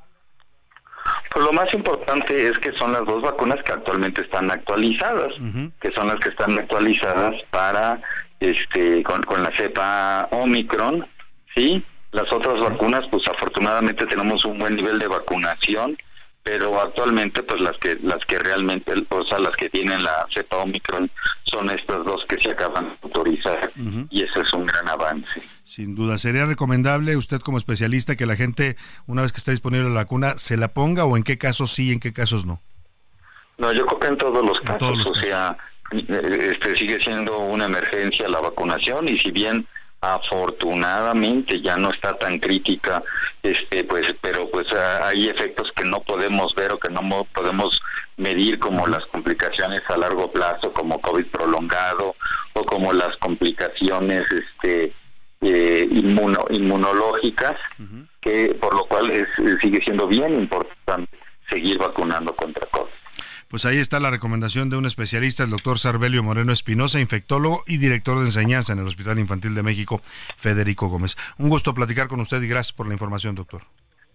Pues lo más importante es que son las dos vacunas que actualmente están actualizadas, que son las que están actualizadas para este con, con la cepa Omicron, ¿sí? Las otras vacunas, pues afortunadamente tenemos un buen nivel de vacunación, pero actualmente pues las que las que realmente, o sea, las que tienen la cepa Omicron son estas dos que se acaban de autorizar y ese es un gran avance. Sin duda, ¿sería recomendable usted como especialista que la gente, una vez que está disponible la vacuna, se la ponga o en qué casos sí en qué casos no? No, yo creo que en todos los casos, o sea, eh, este sigue siendo una emergencia la vacunación y si bien afortunadamente ya no está tan crítica este pues pero pues ah, hay efectos que no podemos ver o que no podemos medir como las complicaciones a largo plazo como covid prolongado o como las complicaciones este eh, inmuno, inmunológicas, que por lo cual es, sigue siendo bien importante seguir vacunando contra COVID. Pues ahí está la recomendación de un especialista, el doctor Sarbelio Moreno Espinosa, infectólogo y director de enseñanza en el Hospital Infantil de México, Federico Gómez. Un gusto platicar con usted y gracias por la información, doctor.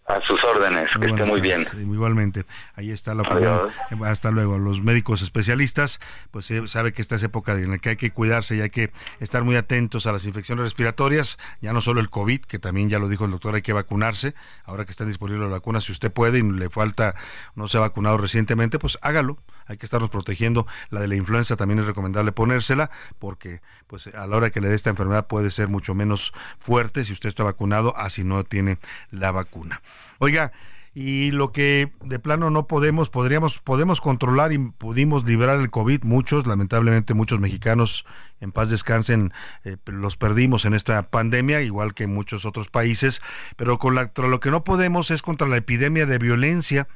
A sus órdenes, que esté muy bien. Igualmente, ahí está la opinión. Hasta luego. Los médicos especialistas, pues sabe que esta es época en la que hay que cuidarse y hay que estar muy atentos a las infecciones respiratorias, ya no solo el COVID, que también ya lo dijo el doctor, hay que vacunarse. Ahora que están disponibles las vacunas, si usted puede y le falta, no se ha vacunado recientemente, pues hágalo hay que estarnos protegiendo. La de la influenza también es recomendable ponérsela porque pues a la hora que le dé esta enfermedad puede ser mucho menos fuerte si usted está vacunado así no tiene la vacuna. Oiga, y lo que de plano no podemos, podríamos, podemos controlar y pudimos librar el COVID, muchos, lamentablemente muchos mexicanos en paz descansen, eh, los perdimos en esta pandemia, igual que en muchos otros países, pero con la, lo que no podemos es contra la epidemia de violencia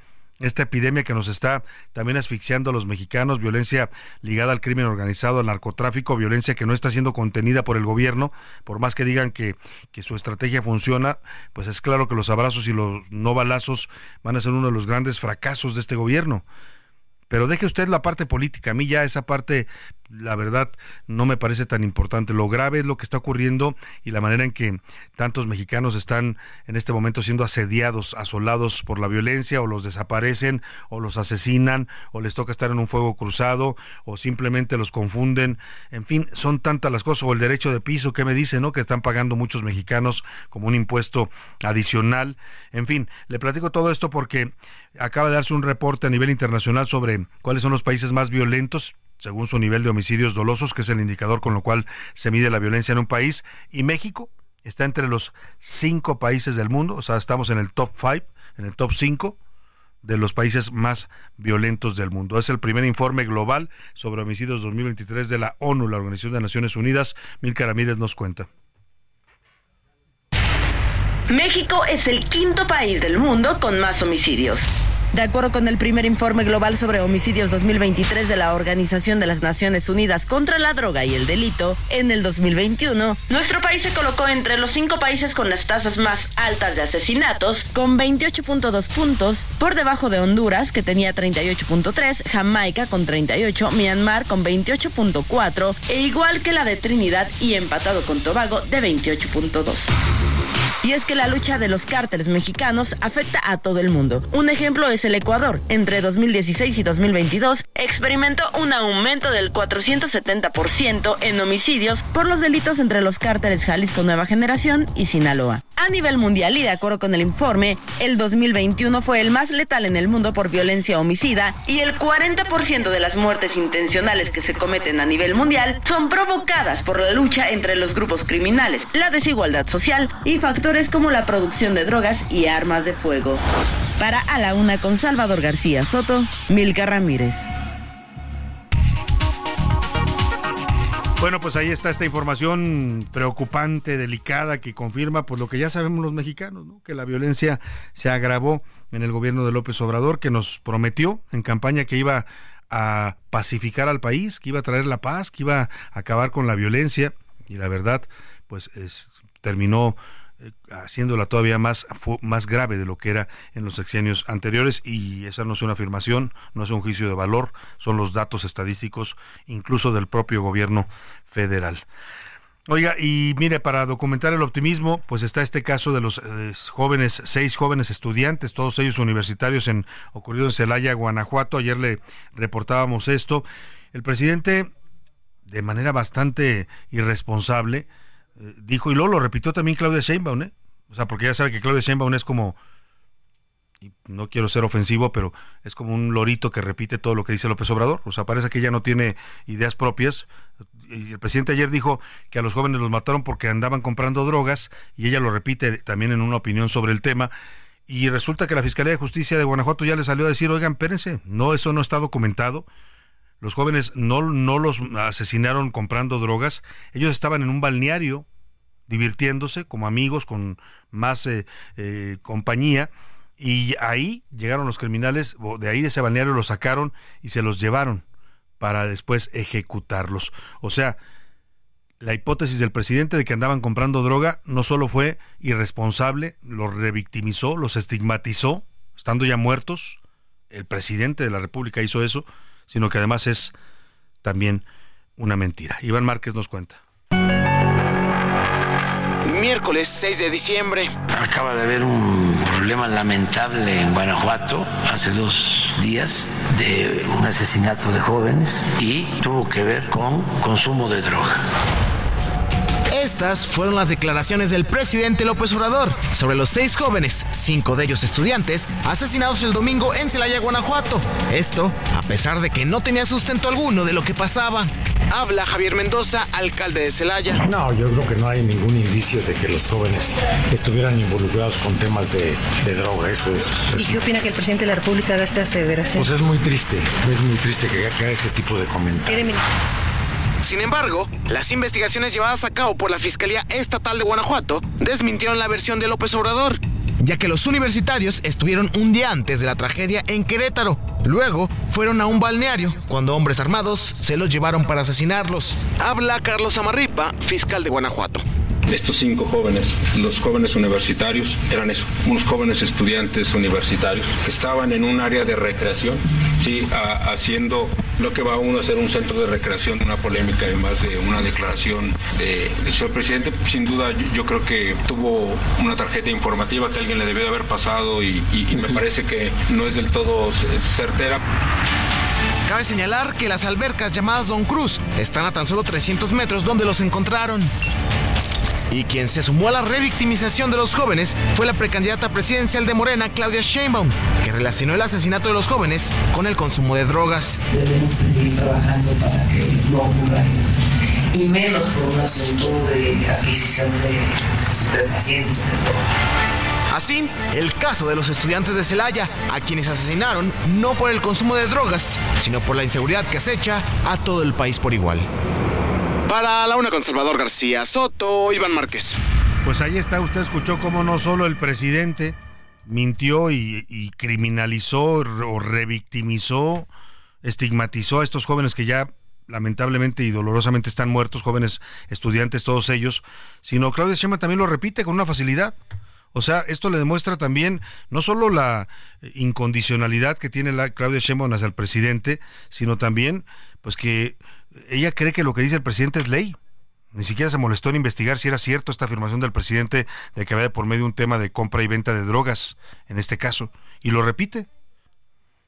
esta epidemia que nos está también asfixiando a los mexicanos, violencia ligada al crimen organizado, al narcotráfico, violencia que no está siendo contenida por el gobierno, por más que digan que, que su estrategia funciona, pues es claro que los abrazos y los no balazos van a ser uno de los grandes fracasos de este gobierno. Pero deje usted la parte política, a mí ya esa parte la verdad no me parece tan importante. Lo grave es lo que está ocurriendo y la manera en que tantos mexicanos están en este momento siendo asediados, asolados por la violencia o los desaparecen o los asesinan o les toca estar en un fuego cruzado o simplemente los confunden. En fin, son tantas las cosas o el derecho de piso que me dicen, ¿no? Que están pagando muchos mexicanos como un impuesto adicional. En fin, le platico todo esto porque acaba de darse un reporte a nivel internacional sobre cuáles son los países más violentos según su nivel de homicidios dolosos, que es el indicador con lo cual se mide la violencia en un país, y México está entre los cinco países del mundo, o sea, estamos en el top five, en el top cinco de los países más violentos del mundo. Es el primer informe global sobre homicidios 2023 de la ONU, la Organización de Naciones Unidas. Milka Ramírez nos cuenta. México es el quinto país del mundo con más homicidios. De acuerdo con el primer informe global sobre homicidios 2023 de la Organización de las Naciones Unidas contra la Droga y el Delito, en el 2021, nuestro país se colocó entre los cinco países con las tasas más altas de asesinatos, con 28.2 puntos, por debajo de Honduras, que tenía 38.3, Jamaica con 38, Myanmar con 28.4, e igual que la de Trinidad y empatado con Tobago de 28.2. Y es que la lucha de los cárteles mexicanos afecta a todo el mundo. Un ejemplo es el Ecuador. Entre 2016 y 2022 experimentó un aumento del 470% en homicidios por los delitos entre los cárteles Jalisco Nueva Generación y Sinaloa. A nivel mundial y de acuerdo con el informe, el 2021 fue el más letal en el mundo por violencia homicida y el 40% de las muertes intencionales que se cometen a nivel mundial son provocadas por la lucha entre los grupos criminales, la desigualdad social y factores como la producción de drogas y armas de fuego. Para A la Una con Salvador García Soto, Milka Ramírez. Bueno, pues ahí está esta información preocupante, delicada, que confirma pues lo que ya sabemos los mexicanos, ¿no? que la violencia se agravó en el gobierno de López Obrador, que nos prometió en campaña que iba a pacificar al país, que iba a traer la paz, que iba a acabar con la violencia, y la verdad, pues es, terminó haciéndola todavía más, más grave de lo que era en los sexenios anteriores y esa no es una afirmación, no es un juicio de valor, son los datos estadísticos incluso del propio gobierno federal. Oiga, y mire, para documentar el optimismo, pues está este caso de los eh, jóvenes, seis jóvenes estudiantes, todos ellos universitarios, en ocurrido en Celaya, Guanajuato. Ayer le reportábamos esto. El presidente, de manera bastante irresponsable, eh, dijo, y luego lo repitió también Claudia Sheinbaum, ¿eh? O sea, porque ya sabe que Claudia Sheinbaum es como, no quiero ser ofensivo, pero es como un lorito que repite todo lo que dice López Obrador. O sea, parece que ella no tiene ideas propias. Y el presidente ayer dijo que a los jóvenes los mataron porque andaban comprando drogas, y ella lo repite también en una opinión sobre el tema. Y resulta que la Fiscalía de Justicia de Guanajuato ya le salió a decir, oigan, espérense, no, eso no está documentado. Los jóvenes no, no los asesinaron comprando drogas. Ellos estaban en un balneario divirtiéndose como amigos con más eh, eh, compañía y ahí llegaron los criminales, de ahí de ese balneario los sacaron y se los llevaron para después ejecutarlos. O sea, la hipótesis del presidente de que andaban comprando droga no solo fue irresponsable, los revictimizó, los estigmatizó, estando ya muertos, el presidente de la República hizo eso, sino que además es también una mentira. Iván Márquez nos cuenta. Miércoles 6 de diciembre. Acaba de haber un problema lamentable en Guanajuato hace dos días de un asesinato de jóvenes y tuvo que ver con consumo de droga. Estas fueron las declaraciones del presidente López Obrador sobre los seis jóvenes, cinco de ellos estudiantes, asesinados el domingo en Celaya, Guanajuato. Esto a pesar de que no tenía sustento alguno de lo que pasaba. Habla Javier Mendoza, alcalde de Celaya. No, yo creo que no hay ningún indicio de que los jóvenes estuvieran involucrados con temas de, de droga. Eso es. ¿Y qué opina que el presidente de la República haga esta aseveración? Pues es muy triste, es muy triste que haga ese tipo de comentarios. Sin embargo, las investigaciones llevadas a cabo por la Fiscalía Estatal de Guanajuato desmintieron la versión de López Obrador, ya que los universitarios estuvieron un día antes de la tragedia en Querétaro. Luego fueron a un balneario cuando hombres armados se los llevaron para asesinarlos. Habla Carlos Amarripa, fiscal de Guanajuato. Estos cinco jóvenes, los jóvenes universitarios, eran eso, unos jóvenes estudiantes universitarios que estaban en un área de recreación, sí, a, haciendo lo que va uno a ser un centro de recreación, una polémica y más de una declaración de, del señor presidente, sin duda yo, yo creo que tuvo una tarjeta informativa que alguien le debió de haber pasado y, y- y me parece que no es del todo certera. Cabe señalar que las albercas llamadas Don Cruz están a tan solo 300 metros donde los encontraron. Y quien se sumó a la revictimización de los jóvenes fue la precandidata presidencial de Morena, Claudia Sheinbaum, que relacionó el asesinato de los jóvenes con el consumo de drogas. Debemos de seguir trabajando para que no ocurra y menos por un asunto de adquisición de estupefacientes. Así, el caso de los estudiantes de Celaya, a quienes asesinaron no por el consumo de drogas, sino por la inseguridad que acecha a todo el país por igual. Para la una con Salvador García Soto, Iván Márquez. Pues ahí está, usted escuchó cómo no solo el presidente mintió y, y criminalizó o revictimizó, estigmatizó a estos jóvenes que ya lamentablemente y dolorosamente están muertos, jóvenes estudiantes, todos ellos, sino Claudia Sheinbaum también lo repite con una facilidad. O sea, esto le demuestra también no solo la incondicionalidad que tiene la Claudia Sheinbaum hacia el presidente, sino también pues que ella cree que lo que dice el presidente es ley. Ni siquiera se molestó en investigar si era cierto esta afirmación del presidente de que había por medio un tema de compra y venta de drogas, en este caso. Y lo repite.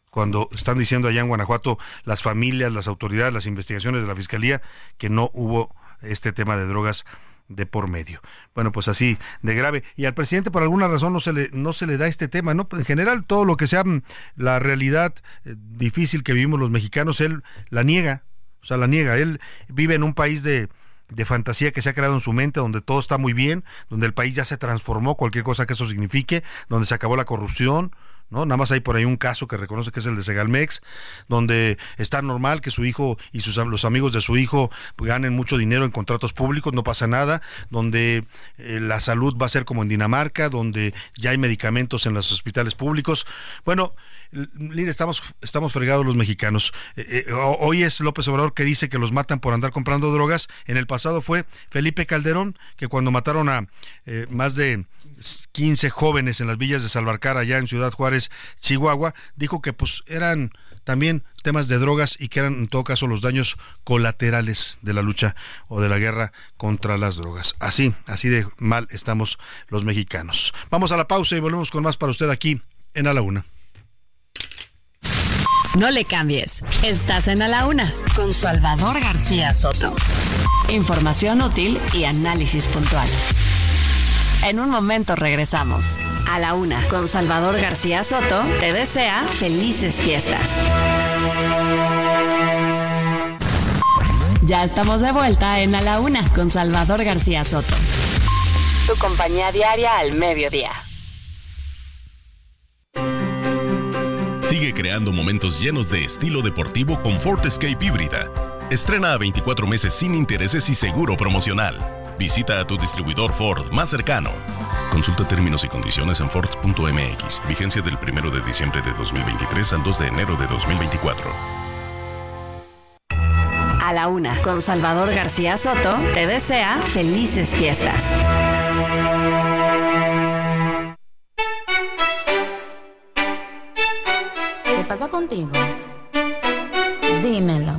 Cuando están diciendo allá en Guanajuato las familias, las autoridades, las investigaciones de la fiscalía, que no hubo este tema de drogas de por medio. Bueno, pues así de grave. Y al presidente por alguna razón no se le, no se le da este tema, ¿no? En general, todo lo que sea mm, la realidad eh, difícil que vivimos los mexicanos, él la niega. O sea, la niega. Él vive en un país de, de fantasía que se ha creado en su mente, donde todo está muy bien, donde el país ya se transformó, cualquier cosa que eso signifique, donde se acabó la corrupción, ¿no? Nada más hay por ahí un caso que reconoce que es el de Segalmex, donde está normal que su hijo y sus los amigos de su hijo ganen mucho dinero en contratos públicos, no pasa nada, donde eh, la salud va a ser como en Dinamarca, donde ya hay medicamentos en los hospitales públicos. Bueno, Mire, estamos, estamos fregados los mexicanos. Eh, eh, hoy es López Obrador que dice que los matan por andar comprando drogas. En el pasado fue Felipe Calderón, que cuando mataron a eh, más de 15 jóvenes en las villas de Salvarcar, allá en Ciudad Juárez, Chihuahua, dijo que pues eran también temas de drogas y que eran en todo caso los daños colaterales de la lucha o de la guerra contra las drogas. Así, así de mal estamos los mexicanos. Vamos a la pausa y volvemos con más para usted aquí en A la Una. No le cambies. Estás en A la Una con Salvador García Soto. Información útil y análisis puntual. En un momento regresamos. A la Una con Salvador García Soto te desea felices fiestas. Ya estamos de vuelta en A la Una con Salvador García Soto. Tu compañía diaria al mediodía. Sigue creando momentos llenos de estilo deportivo con Ford Escape híbrida. Estrena a 24 meses sin intereses y seguro promocional. Visita a tu distribuidor Ford más cercano. Consulta términos y condiciones en Ford.mx. Vigencia del 1 de diciembre de 2023 al 2 de enero de 2024. A la Una con Salvador García Soto te desea felices fiestas. Pasa contigo? Dímelo.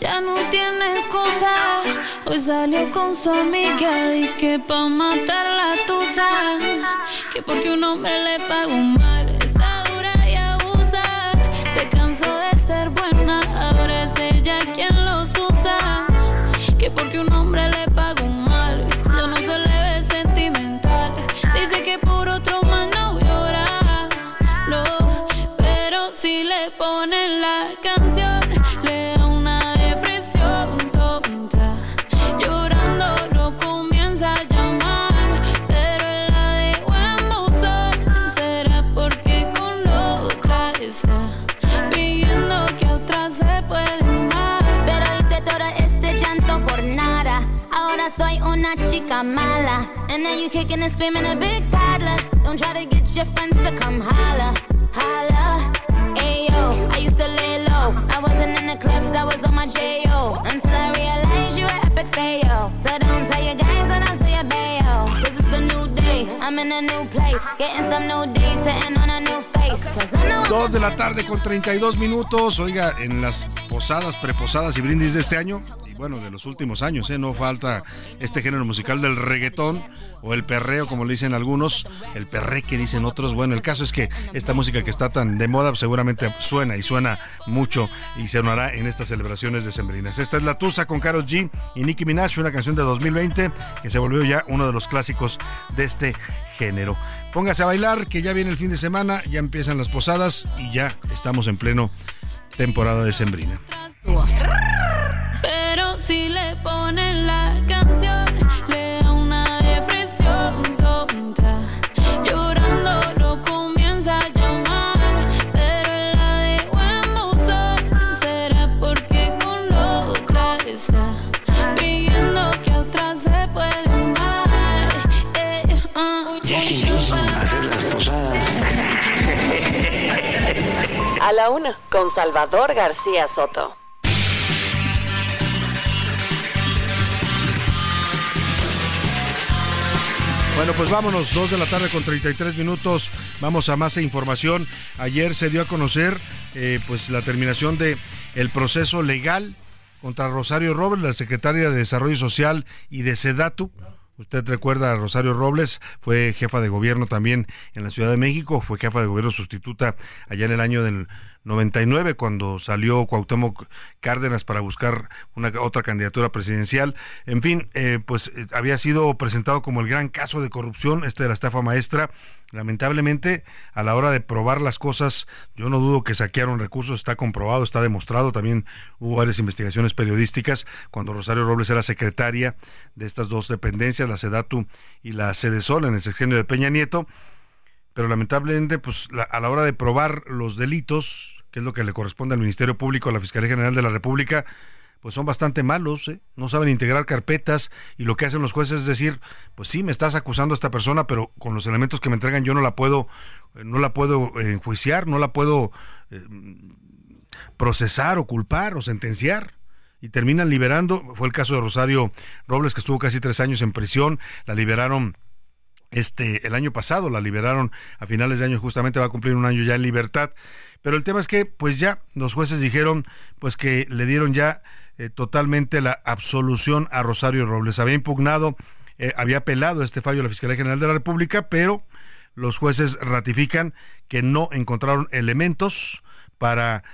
Ya no tiene excusa. Hoy salió con su amiga. Dice que pa' matar la tusa. Que porque un hombre le pagó mal. Está dura y abusa. Se cansó de ser buena. Ahora es ella quien los usa. Que porque un una chica mala. And now you kicking and screaming a big toddler. Don't try to get your friends to come holla. Holla. Ayo, I used to lay low. I wasn't in the clubs, I was on my J.O. Until I realized you were epic fail. So don't tell your guys that I'm still your bayo. Dos de la tarde con 32 minutos. Oiga, en las posadas, preposadas y brindis de este año, y bueno, de los últimos años, ¿eh? no falta este género musical del reggaetón o el perreo, como le dicen algunos, el perre que dicen otros. Bueno, el caso es que esta música que está tan de moda seguramente suena y suena mucho y se sonará en estas celebraciones decembrinas. Esta es La Tusa con Karol G y Nicki Minaj, una canción de 2020 que se volvió ya uno de los clásicos de este género. Póngase a bailar, que ya viene el fin de semana, ya empiezan las posadas y ya estamos en pleno temporada decembrina. Pero si le ponen la canción, le A la una, con Salvador García Soto. Bueno, pues vámonos, dos de la tarde con 33 minutos. Vamos a más información. Ayer se dio a conocer eh, pues la terminación de proceso legal contra Rosario Robles, la secretaria de Desarrollo Social y de Sedatu. Usted recuerda a Rosario Robles, fue jefa de gobierno también en la Ciudad de México, fue jefa de gobierno sustituta allá en el año del 99 cuando salió Cuauhtémoc Cárdenas para buscar una otra candidatura presidencial. En fin, eh, pues eh, había sido presentado como el gran caso de corrupción este de la estafa maestra. Lamentablemente, a la hora de probar las cosas, yo no dudo que saquearon recursos, está comprobado, está demostrado. También hubo varias investigaciones periodísticas cuando Rosario Robles era secretaria de estas dos dependencias, la SEDATU y la SEDESOL en el sexenio de Peña Nieto pero lamentablemente pues la- a la hora de probar los delitos, que es lo que le corresponde al Ministerio Público, a la Fiscalía General de la República, pues son bastante malos, ¿eh? no saben integrar carpetas y lo que hacen los jueces es decir, pues sí, me estás acusando a esta persona, pero con los elementos que me entregan yo no la puedo, eh, no la puedo eh, enjuiciar, no la puedo eh, procesar o culpar o sentenciar y terminan liberando. Fue el caso de Rosario Robles, que estuvo casi tres años en prisión, la liberaron este el año pasado, la liberaron a finales de año, justamente va a cumplir un año ya en libertad. Pero el tema es que, pues ya los jueces dijeron, pues que le dieron ya eh, totalmente la absolución a Rosario Robles. Había impugnado, eh, había apelado este fallo a la Fiscalía General de la República, pero los jueces ratifican que no encontraron elementos para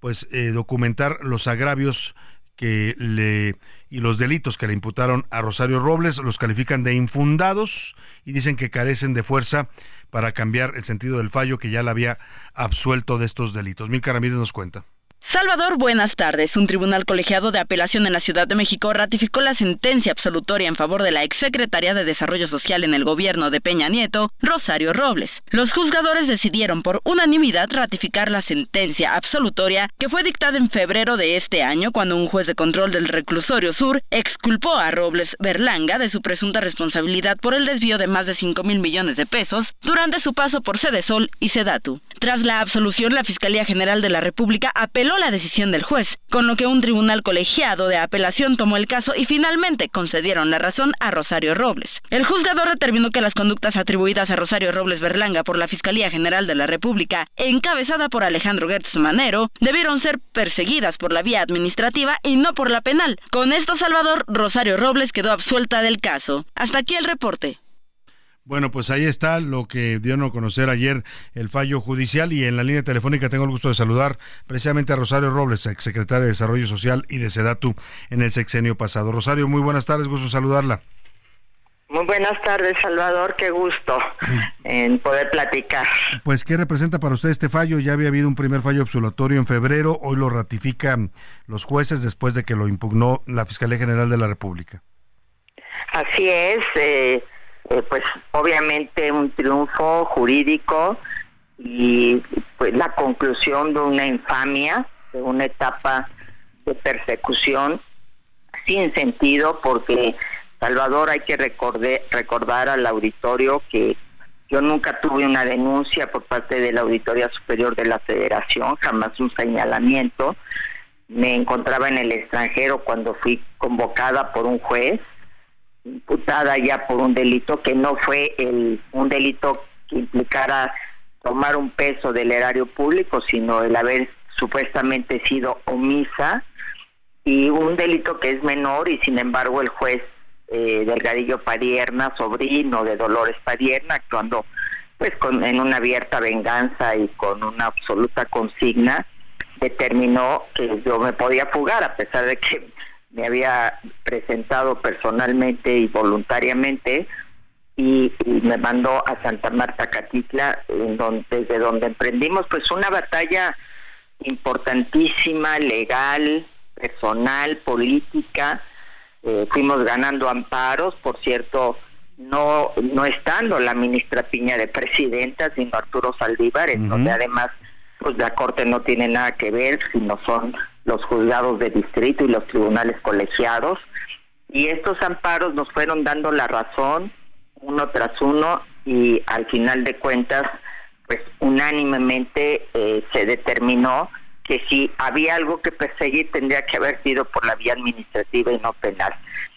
pues eh, documentar los agravios que le y los delitos que le imputaron a Rosario Robles los califican de infundados y dicen que carecen de fuerza para cambiar el sentido del fallo que ya la había absuelto de estos delitos. Milka Ramírez nos cuenta. Salvador, buenas tardes. Un tribunal colegiado de apelación en la Ciudad de México ratificó la sentencia absolutoria en favor de la exsecretaria de Desarrollo Social en el gobierno de Peña Nieto, Rosario Robles. Los juzgadores decidieron por unanimidad ratificar la sentencia absolutoria que fue dictada en febrero de este año cuando un juez de control del reclusorio sur exculpó a Robles Berlanga de su presunta responsabilidad por el desvío de más de 5 mil millones de pesos durante su paso por Sedesol y Sedatu. Tras la absolución, la Fiscalía General de la República apeló la decisión del juez, con lo que un tribunal colegiado de apelación tomó el caso y finalmente concedieron la razón a Rosario Robles. El juzgador determinó que las conductas atribuidas a Rosario Robles Berlanga por la Fiscalía General de la República, encabezada por Alejandro Gertz Manero, debieron ser perseguidas por la vía administrativa y no por la penal. Con esto, Salvador, Rosario Robles quedó absuelta del caso. Hasta aquí el reporte. Bueno, pues ahí está lo que dieron a conocer ayer el fallo judicial y en la línea telefónica tengo el gusto de saludar precisamente a Rosario Robles, exsecretaria de Desarrollo Social y de Sedatu en el sexenio pasado. Rosario, muy buenas tardes, gusto saludarla. Muy buenas tardes, Salvador. Qué gusto en poder platicar. Pues, ¿qué representa para usted este fallo? Ya había habido un primer fallo absolutorio en febrero, hoy lo ratifican los jueces después de que lo impugnó la Fiscalía General de la República. Así es, eh, eh, pues obviamente un triunfo jurídico y pues la conclusión de una infamia, de una etapa de persecución sin sentido porque Salvador hay que recordar al auditorio que yo nunca tuve una denuncia por parte de la Auditoría Superior de la Federación, jamás un señalamiento. Me encontraba en el extranjero cuando fui convocada por un juez, imputada ya por un delito que no fue el, un delito que implicara tomar un peso del erario público, sino el haber supuestamente sido omisa y un delito que es menor y sin embargo el juez eh, Delgadillo Padierna, sobrino de Dolores Padierna, actuando pues con, en una abierta venganza y con una absoluta consigna, determinó que yo me podía fugar a pesar de que me había presentado personalmente y voluntariamente y, y me mandó a Santa Marta Catitla en donde, desde donde emprendimos pues una batalla importantísima legal personal política. Eh, fuimos ganando amparos por cierto no no estando la ministra Piña de presidenta sino Arturo Saldívar en donde además pues la corte no tiene nada que ver sino son los juzgados de distrito y los tribunales colegiados y estos amparos nos fueron dando la razón uno tras uno y al final de cuentas pues unánimemente eh, se determinó que si había algo que perseguir tendría que haber sido por la vía administrativa y no penal.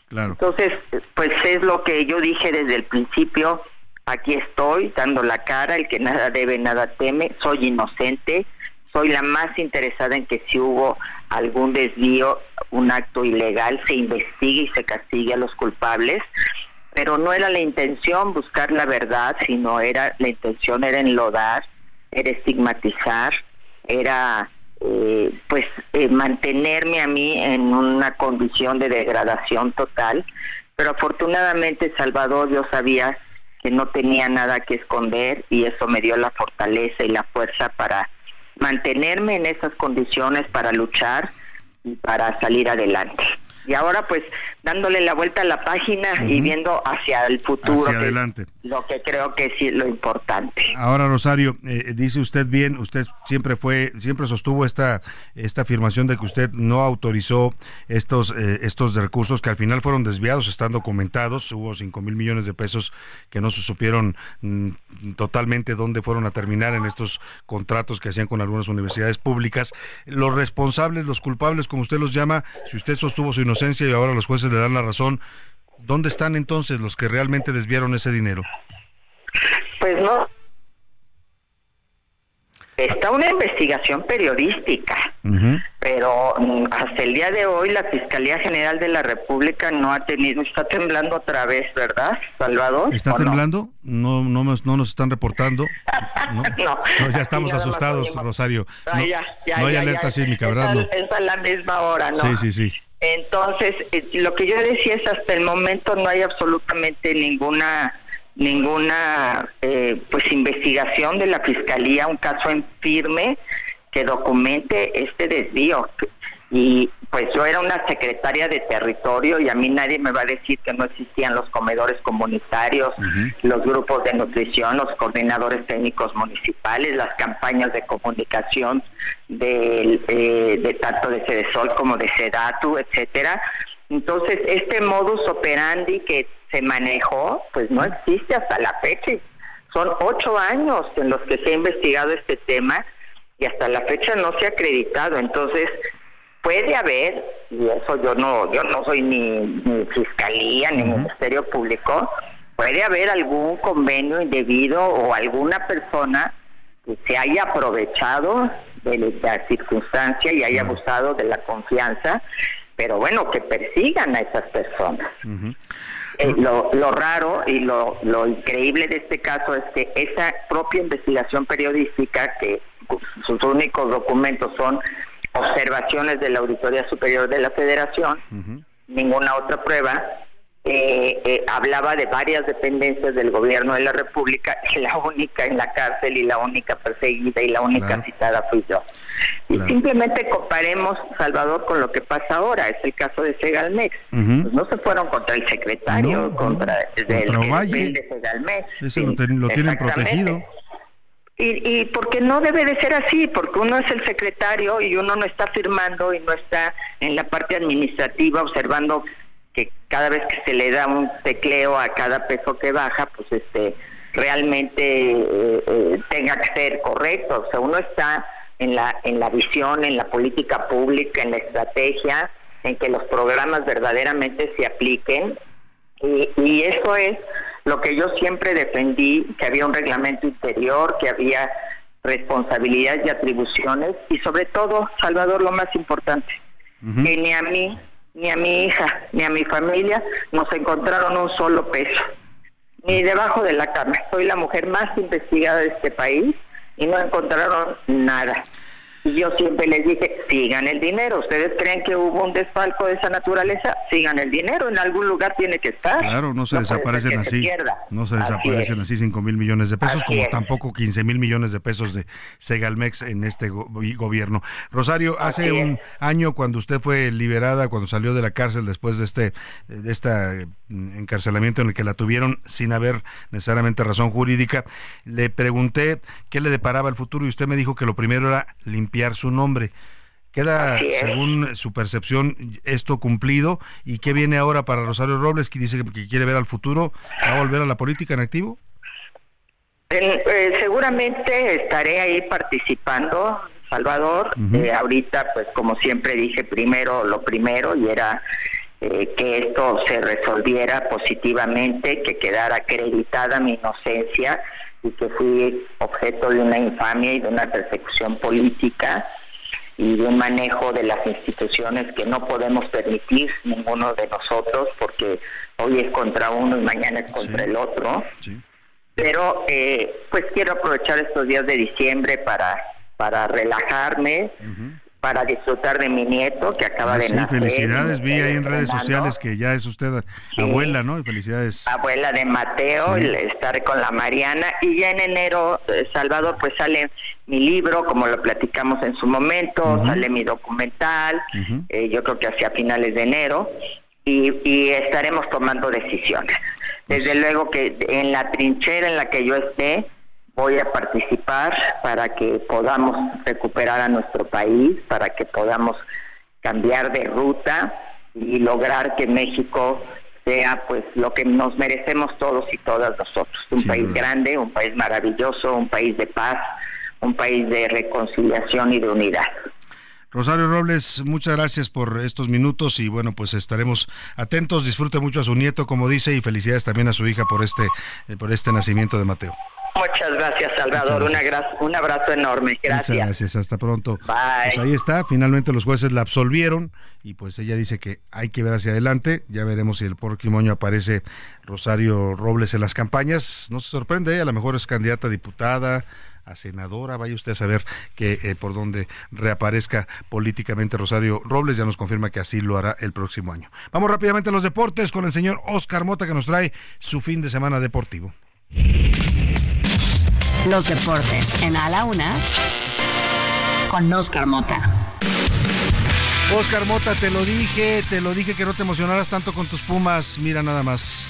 Claro. Entonces, pues es lo que yo dije desde el principio, aquí estoy dando la cara, el que nada debe, nada teme, soy inocente, soy la más interesada en que si hubo algún desvío, un acto ilegal, se investigue y se castigue a los culpables, pero no era la intención buscar la verdad, sino era la intención era enlodar, era estigmatizar, era eh, pues eh, mantenerme a mí en una condición de degradación total, pero afortunadamente Salvador yo sabía que no tenía nada que esconder y eso me dio la fortaleza y la fuerza para mantenerme en esas condiciones para luchar y para salir adelante. Y ahora pues dándole la vuelta a la página y viendo hacia el futuro, Hacia adelante. lo que creo que sí es lo importante. Ahora, Rosario, eh, dice usted bien, usted siempre fue, siempre sostuvo esta, esta afirmación de que usted no autorizó estos, eh, estos recursos que al final fueron desviados, están documentados, hubo 5 mil millones de pesos que no se supieron mm, totalmente dónde fueron a terminar en estos contratos que hacían con algunas universidades públicas. Los responsables, los culpables, como usted los llama, si usted sostuvo su inocencia y ahora los jueces le dan la razón, ¿dónde están entonces los que realmente desviaron ese dinero? Pues no. Está una investigación periodística, pero mm, hasta el día de hoy la Fiscalía General de la República no ha tenido, está temblando otra vez, ¿verdad, Salvador? ¿Está ¿O no? temblando? No, no, nos- no nos están reportando. (laughs) No, No. No, ya estamos asustados. Rosario. Ah, No, ya, ya, no hay ya, alerta sísmica, Es ¿verdad? a- No. Es a la misma hora, ¿no? Sí, sí, sí. Entonces, eh, lo que yo decía es hasta el momento no hay absolutamente ninguna ninguna eh, pues investigación de la fiscalía, un caso en firme que documente este desvío. Y pues yo era una secretaria de territorio y a mí nadie me va a decir que no existían los comedores comunitarios, los grupos de nutrición, los coordinadores técnicos municipales, las campañas de comunicación del, eh, de tanto de Cedesol como de Sedatu, etcétera. Entonces, este modus operandi que se manejó, pues no existe hasta la fecha. Son ocho años en los que se ha investigado este tema y hasta la fecha no se ha acreditado. Entonces, puede haber, y eso yo no, yo no soy ni, ni fiscalía ni ministerio público, puede haber algún convenio indebido o alguna persona que se haya aprovechado de la circunstancia y haya abusado de la confianza, pero bueno, que persigan a esas personas. Eh, lo, lo raro y lo, lo increíble de este caso es que esa propia investigación periodística, que sus únicos documentos son observaciones de la Auditoría Superior de la Federación, ninguna otra prueba, eh, eh, hablaba de varias dependencias del gobierno de la República y la única en la cárcel y la única perseguida y la única Claro. citada fui yo. Y simplemente comparemos, Salvador, con lo que pasa ahora, es el caso de Segalmex. Pues no se fueron contra el secretario, contra, el Contra depende de Segalmex. Ese Sí, lo, ten- lo tienen protegido. Y, y porque no debe de ser así, porque uno es el secretario y uno no está firmando y no está en la parte administrativa observando que cada vez que se le da un tecleo a cada peso que baja, pues este realmente eh, eh, tenga que ser correcto. O sea, uno está en la en la visión, en la política pública, en la estrategia, en que los programas verdaderamente se apliquen y, y eso es lo que yo siempre defendí, que había un reglamento interior, que había responsabilidades y atribuciones y sobre todo, Salvador, lo más importante, que ni a mí, ni a mi hija, ni a mi familia nos encontraron un solo peso, ni debajo de la cama. Soy la mujer más investigada de este país y no encontraron nada. Y yo siempre les dije, sigan el dinero. ¿Ustedes creen que hubo un desfalco de esa naturaleza? Sigan el dinero. En algún lugar tiene que estar. Claro, no se desaparecen se así. no se Así desaparecen es. así 5 mil millones de pesos, Así como es. tampoco 15 mil millones de pesos de Segalmex en este go- gobierno. Rosario, hace Así es. un año cuando usted fue liberada, cuando salió de la cárcel después de este de este encarcelamiento en el que la tuvieron sin haber necesariamente razón jurídica, le pregunté qué le deparaba el futuro y usted me dijo que lo primero era limpiar su nombre. Queda, según su percepción, esto cumplido. ¿Y qué viene ahora para Rosario Robles, que dice que, quiere ver al futuro? ¿Va a volver a la política en activo? En- eh, seguramente estaré ahí participando, Salvador. Eh, ahorita, pues como siempre dije, primero lo primero y era eh, que esto se resolviera positivamente, que quedara acreditada mi inocencia y que fui objeto de una infamia y de una persecución política y de un manejo de las instituciones que no podemos permitir ninguno de nosotros porque hoy es contra uno y mañana es contra el otro. Pero eh, pues quiero aprovechar estos días de diciembre para para relajarme, para disfrutar de mi nieto que acaba Ah, de sí, nacer. felicidades. Vi ahí en estoy redes sociales que ya es usted abuela, ¿no? Felicidades. Abuela de Mateo, Sí. y estaré con la Mariana y ya en enero, eh, Salvador, pues sale mi libro, como lo platicamos en su momento, sale mi documental, eh, yo creo que hacia finales de enero, y, y estaremos tomando decisiones. Desde luego que en la trinchera en la que yo esté, voy a participar para que podamos recuperar a nuestro país, para que podamos cambiar de ruta y lograr que México sea pues lo que nos merecemos todos y todas nosotros. Un país grande, un país maravilloso, un país de paz, un país de reconciliación y de unidad. Rosario Robles, muchas gracias por estos minutos y bueno, pues estaremos atentos. Disfrute mucho a su nieto, como dice, y felicidades también a su hija por este, eh, por este nacimiento de Mateo. Muchas gracias, Salvador. Muchas Una gra- un abrazo enorme. Gracias. Muchas gracias, hasta pronto. Bye. Pues ahí está, finalmente los jueces la absolvieron y pues ella dice que hay que ver hacia adelante. Ya veremos si el próximo año aparece Rosario Robles en las campañas. No se sorprende, a lo mejor es candidata a diputada, a senadora, vaya usted a saber que eh, por dónde reaparezca políticamente Rosario Robles, ya nos confirma que así lo hará el próximo año. Vamos rápidamente a los deportes con el señor Oscar Mota que nos trae su fin de semana deportivo. Los deportes en A la Una con Oscar Mota. Oscar Mota, te lo dije, te lo dije que no te emocionaras tanto con tus Pumas, mira nada más.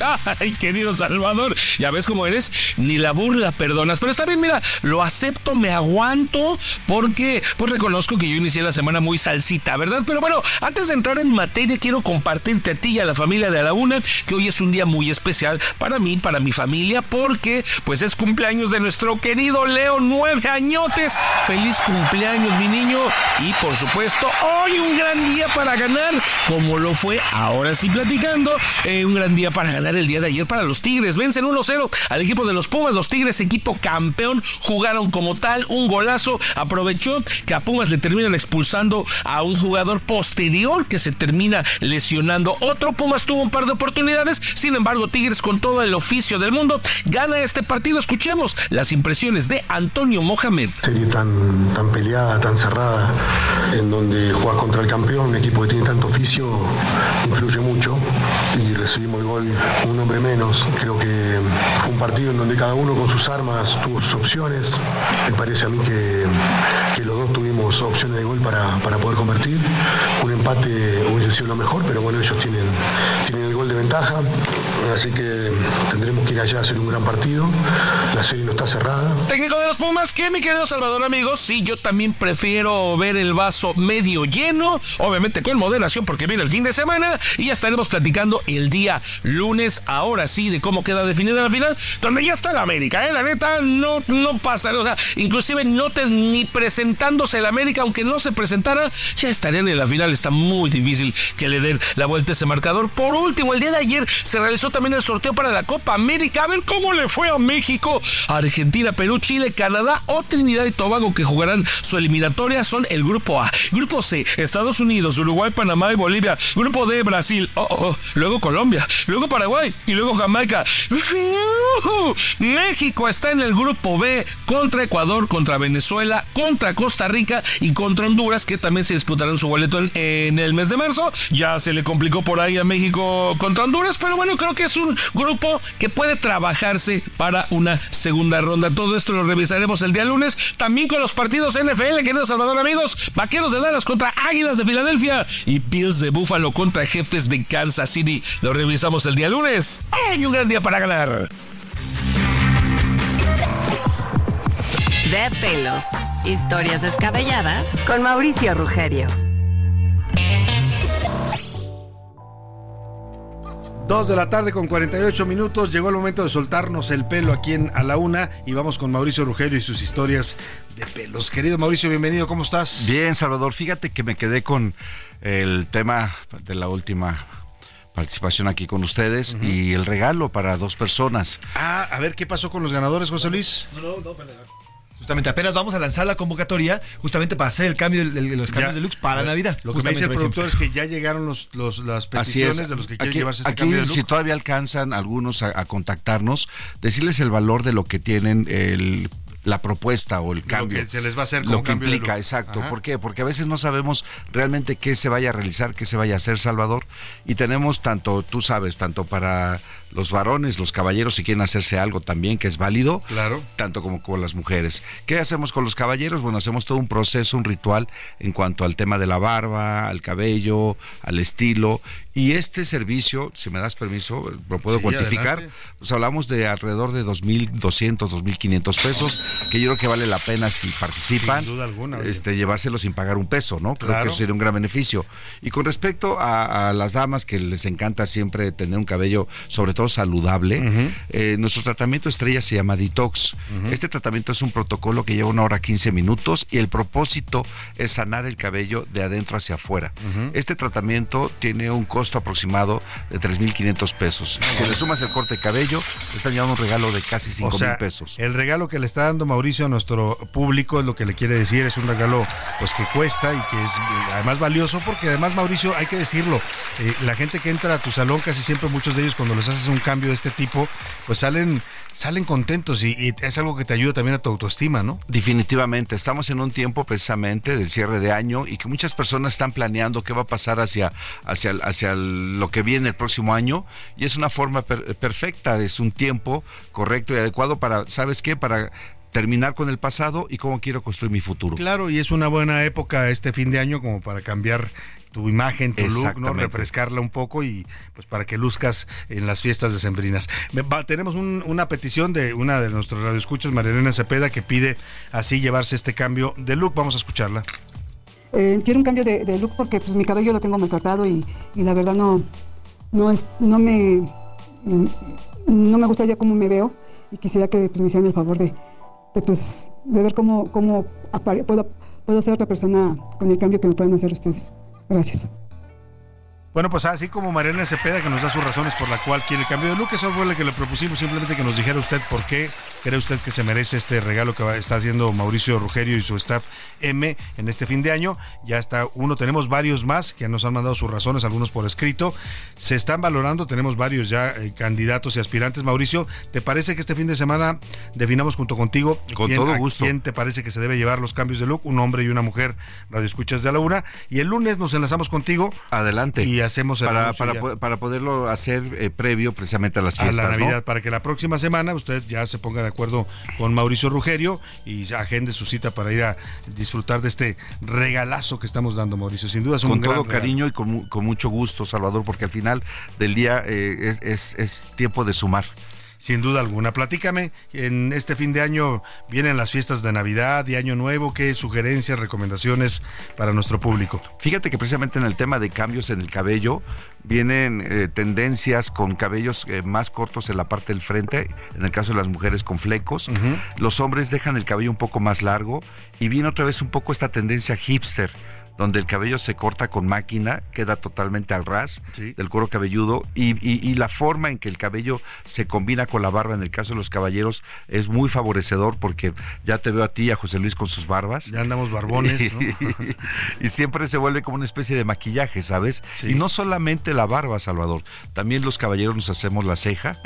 (laughs) Ay, querido Salvador, ya ves cómo eres, ni la burla perdonas. Pero está bien, mira, lo acepto, me aguanto, porque pues reconozco que yo inicié la semana muy salsita, ¿verdad? Pero bueno, antes de entrar en materia, quiero compartirte a ti y a la familia de A la Una que hoy es un día muy especial para mí, para mi familia, porque pues es cumpleaños de nuestro querido Leo, nueve añotes. Feliz cumpleaños, mi niño. Y por supuesto, hoy un gran día para ganar, como lo fue ahora sí platicando, eh, un gran día para ganar el día de ayer para los Tigres. Vencen 1-0 al equipo de los Pumas. Los Tigres, equipo campeón, jugaron como tal, un golazo. Aprovechó que a Pumas le terminan expulsando a un jugador posterior que se termina lesionando. Otro Pumas tuvo un par de oportunidades. Sin embargo, Tigres con todo el oficio del mundo gana este partido. Escuchemos las impresiones de Antonio Mohamed. serie tan, tan peleada, tan cerrada, en donde juegas contra el campeón, un equipo que tiene tanto oficio, influye mucho recibimos el gol un hombre menos. Creo que fue un partido en donde cada uno con sus armas tuvo sus opciones. Me parece a mí que, los dos tuvimos opciones de gol para, para poder convertir. Un empate hubiese sido lo mejor, pero bueno, ellos tienen, de ventaja, así que tendremos que ir allá a hacer un gran partido. La serie no está cerrada. Técnico de los Pumas, que mi querido Salvador, amigos, sí, yo también prefiero ver el vaso medio lleno, obviamente con moderación porque viene el fin de semana y ya estaremos platicando el día lunes. Ahora sí, de cómo queda definida la final, donde ya está la América, ¿eh? La neta, no, no pasa, o sea, inclusive no te, ni presentándose el América, aunque no se presentara, ya estarían en la final. Está muy difícil que le den la vuelta a ese marcador. Por último, el día de ayer se realizó también el sorteo para la Copa América. A ver cómo le fue a México, Argentina, Perú, Chile, Canadá o Trinidad y Tobago que jugarán su eliminatoria. Son el grupo A. Grupo C, Estados Unidos, Uruguay, Panamá y Bolivia. Grupo D, Brasil. Oh, oh, oh. Luego Colombia. Luego Paraguay. Y luego Jamaica. México está en el grupo B contra Ecuador, contra Venezuela, contra Costa Rica y contra Honduras, que también se disputarán su boleto en, en el mes de marzo. Ya se le complicó por ahí a México contra Honduras, pero bueno, creo que es un grupo que puede trabajarse para una segunda ronda. Todo esto lo revisaremos el día lunes. También con los partidos NFL, queridos Salvador amigos. Vaqueros de Dallas contra Águilas de Filadelfia y Bills de Buffalo contra Jefes de Kansas City. Lo revisamos el día lunes. ¡Ay, un gran día para ganar! De pelos. Historias descabelladas con Mauricio Rugerio. Dos de la tarde con 48 minutos. Llegó el momento de soltarnos el pelo aquí en A la Una y vamos con Mauricio Rugelio y sus historias de pelos. Querido Mauricio, bienvenido. ¿Cómo estás? Bien, Salvador. Fíjate que me quedé con el tema de la última participación aquí con ustedes y el regalo para dos personas. Ah, a ver qué pasó con los ganadores, José Luis. No, no, no, Justamente apenas vamos a lanzar la convocatoria justamente para hacer el cambio, el- el- los cambios Ya. de looks para Navidad. Lo que me dice el productor es que ya llegaron los, los- las Así es. peticiones de los que quieren aquí, llevarse este aquí, cambio de look. si todavía alcanzan algunos a, a contactarnos, decirles el valor de lo que tienen el la propuesta o el cambio. que se les va a hacer como Lo que cambio de implica, exacto. Ajá. ¿Por qué? Porque a veces no sabemos realmente qué se vaya a realizar, qué se vaya a hacer, Salvador. Y tenemos tanto, tú sabes, tanto para los varones, los caballeros, si quieren hacerse algo también que es válido, Claro. tanto como con las mujeres. ¿Qué hacemos con los caballeros? Bueno, hacemos todo un proceso, un ritual en cuanto al tema de la barba, al cabello, al estilo. Y este servicio, si me das permiso, lo puedo Sí, cuantificar. adelante. Pues hablamos de alrededor de 2.200, 2.500 pesos, que yo creo que vale la pena si participan, Sin duda alguna, este, llevárselo sin pagar un peso, ¿no? Creo Claro. que eso sería un gran beneficio. Y con respecto a, a las damas que les encanta siempre tener un cabello, sobre todo saludable, eh, nuestro tratamiento estrella se llama Detox. Este tratamiento es un protocolo que lleva una hora 15 minutos y el propósito es sanar el cabello de adentro hacia afuera. Este tratamiento tiene un costo aproximado de 3.500 pesos. Si le sumas el corte de cabello, te están llevando un regalo de casi 5 O mil sea, pesos. el regalo que le está dando Mauricio a nuestro público es lo que le quiere decir, es un regalo pues que cuesta y que es eh, además valioso porque además Mauricio, hay que decirlo, eh, la gente que entra a tu salón, casi siempre muchos de ellos cuando les haces un cambio de este tipo, pues salen salen contentos y, y es algo que te ayuda también a tu autoestima, ¿no? Definitivamente, estamos en un tiempo precisamente del cierre de año y que muchas personas están planeando qué va a pasar hacia, hacia, hacia lo que viene el próximo año y es una forma per- perfecta, es un tiempo correcto y adecuado para, ¿sabes qué? Para terminar con el pasado y cómo quiero construir mi futuro. Claro, y es una buena época este fin de año como para cambiar tu imagen, tu look, ¿no? Refrescarla un poco y pues para que luzcas en las fiestas decembrinas. Me- va- tenemos un- una petición de una de nuestros radioescuchas, Marilena Cepeda, que pide así llevarse este cambio de look. Vamos a escucharla. Eh, quiero un cambio de, de look porque pues mi cabello lo tengo maltratado y, y la verdad no, no, es, no me mm, no me gusta ya cómo me veo y quisiera que pues, me hicieran el favor de, de, pues, de ver cómo, cómo puedo, puedo ser otra persona con el cambio que me pueden hacer ustedes. Gracias. Bueno, pues así como Mariana Cepeda, que nos da sus razones por la cual quiere el cambio de look, eso fue lo que le propusimos, simplemente que nos dijera usted por qué cree usted que se merece este regalo que va- está haciendo Mauricio Rugerio y su staff M en este fin de año. Ya está uno, tenemos varios más que nos han mandado sus razones, algunos por escrito. Se están valorando, tenemos varios ya eh, candidatos y aspirantes. Mauricio, ¿te parece que este fin de semana definamos junto contigo Con quién- todo a gusto. quién te parece que se debe llevar los cambios de look? Un hombre y una mujer, radio escuchas de la una. Y el lunes nos enlazamos contigo. Adelante. Y hacemos el para, para, po- para poderlo hacer eh, previo precisamente a las a fiestas. la ¿no? Navidad, para que la próxima semana usted ya se ponga de acuerdo con Mauricio Rugerio y agende su cita para ir a disfrutar de este regalazo que estamos dando, Mauricio. Sin duda es un con gran todo regalo. cariño y con, con mucho gusto, Salvador, porque al final del día eh, es, es- es tiempo de sumar. Sin duda alguna. Platícame, en este fin de año vienen las fiestas de Navidad y Año Nuevo. ¿Qué sugerencias, recomendaciones para nuestro público? Fíjate que precisamente en el tema de cambios en el cabello vienen eh, tendencias con cabellos eh, más cortos en la parte del frente, en el caso de las mujeres con flecos. Los hombres dejan el cabello un poco más largo y viene otra vez un poco esta tendencia hipster donde el cabello se corta con máquina, queda totalmente al ras del cuero cabelludo y, y- y la forma en que el cabello se combina con la barba en el caso de los caballeros es muy favorecedor porque ya te veo a ti y a José Luis con sus barbas. Ya andamos barbones, ¿no? (laughs) y siempre se vuelve como una especie de maquillaje, ¿sabes? Y no solamente la barba, Salvador, también los caballeros nos hacemos la ceja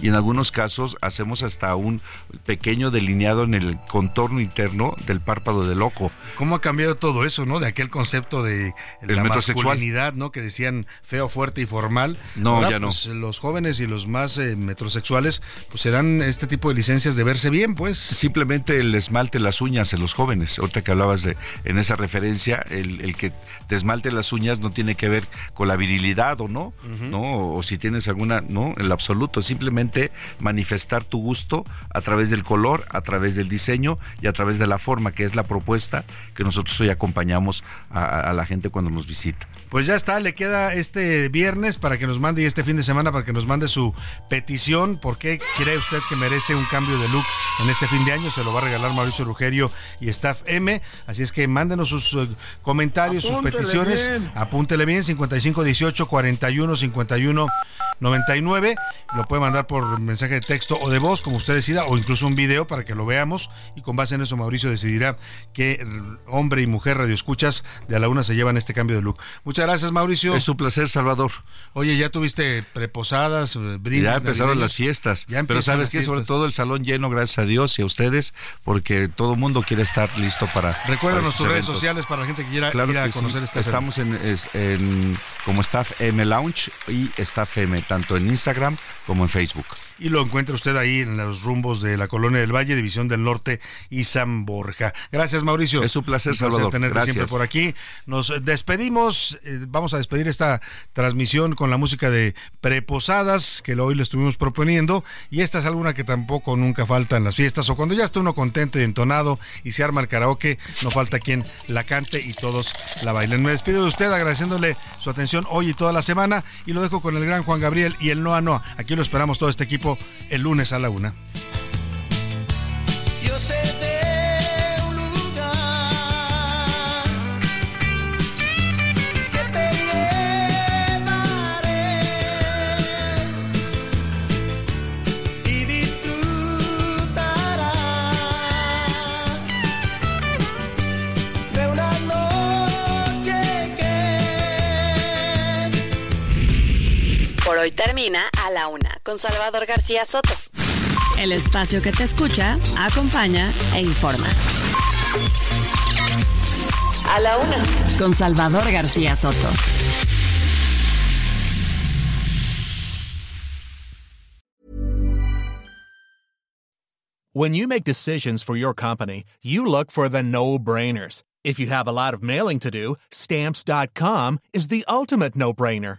y en algunos casos hacemos hasta un pequeño delineado en el contorno interno del párpado del ojo. ¿Cómo ha cambiado todo eso, no? De aquel concepto de El la masculinidad, ¿no? Que decían feo, fuerte y formal. No, ya no. pues, los jóvenes y los más eh, metrosexuales, pues se dan este tipo de licencias de verse bien, pues. Simplemente el esmalte las uñas en los jóvenes. Ahorita que hablabas de en esa referencia, el, el que te esmalte las uñas no tiene que ver con la virilidad o no, ¿no? O, si tienes alguna, no, en lo absoluto. Simplemente manifestar tu gusto a través del color, a través del diseño y a través de la forma, que es la propuesta que nosotros hoy acompañamos a, la gente cuando nos visita. Pues ya está, le queda este viernes para que nos mande y este fin de semana para que nos mande su petición. ¿Por qué cree usted que merece un cambio de look en este fin de año? Se lo va a regalar Mauricio Rugerio y Staff M. Así es que mándenos sus eh, comentarios, Apúntele sus peticiones. bien. Apúntele bien, 5518 41 51 99. Lo puede mandar por mensaje de texto o de voz, como usted decida, o incluso un video para que lo veamos. Y con base en eso, Mauricio decidirá qué hombre y mujer radioescuchas de a la una se llevan este cambio de look. Muchas gracias, Mauricio. Es un placer, Salvador. Oye, ya tuviste preposadas, eh, brindis ya empezaron navideños? las fiestas. Ya Pero sabes que sobre todo el salón lleno, gracias a Dios y a ustedes, porque todo el mundo quiere estar listo para. Recuérdanos tus redes sociales para la gente que quiera Claro ir a que sí. conocer este Estamos en, como Staff M Lounge y Staff M, tanto en Instagram como en Facebook. Y lo encuentra usted ahí en los rumbos de la Colonia del Valle, División del Norte y San Borja. Gracias, Mauricio. Es un placer, Salvador. tenerte Gracias. siempre por aquí. Nos despedimos. eh, vamos a despedir esta transmisión con la música de Preposadas, que hoy le estuvimos proponiendo. Y esta es alguna que tampoco nunca falta en las fiestas. O cuando ya está uno contento y entonado y se arma el karaoke, no falta quien la cante y todos la bailen. Me despido de usted agradeciéndole su atención hoy y toda la semana. Y lo dejo con el gran Juan Gabriel y el Noa Noa. Aquí lo esperamos todo este equipo el lunes a la una. Yo sé de hoy termina a la una con Salvador García Soto. El espacio que te escucha, acompaña e informa. A la una con Salvador García Soto. When you make decisions for your company, you look for the no brainers. If you have a lot of mailing to do, stamps.com is the ultimate no brainer.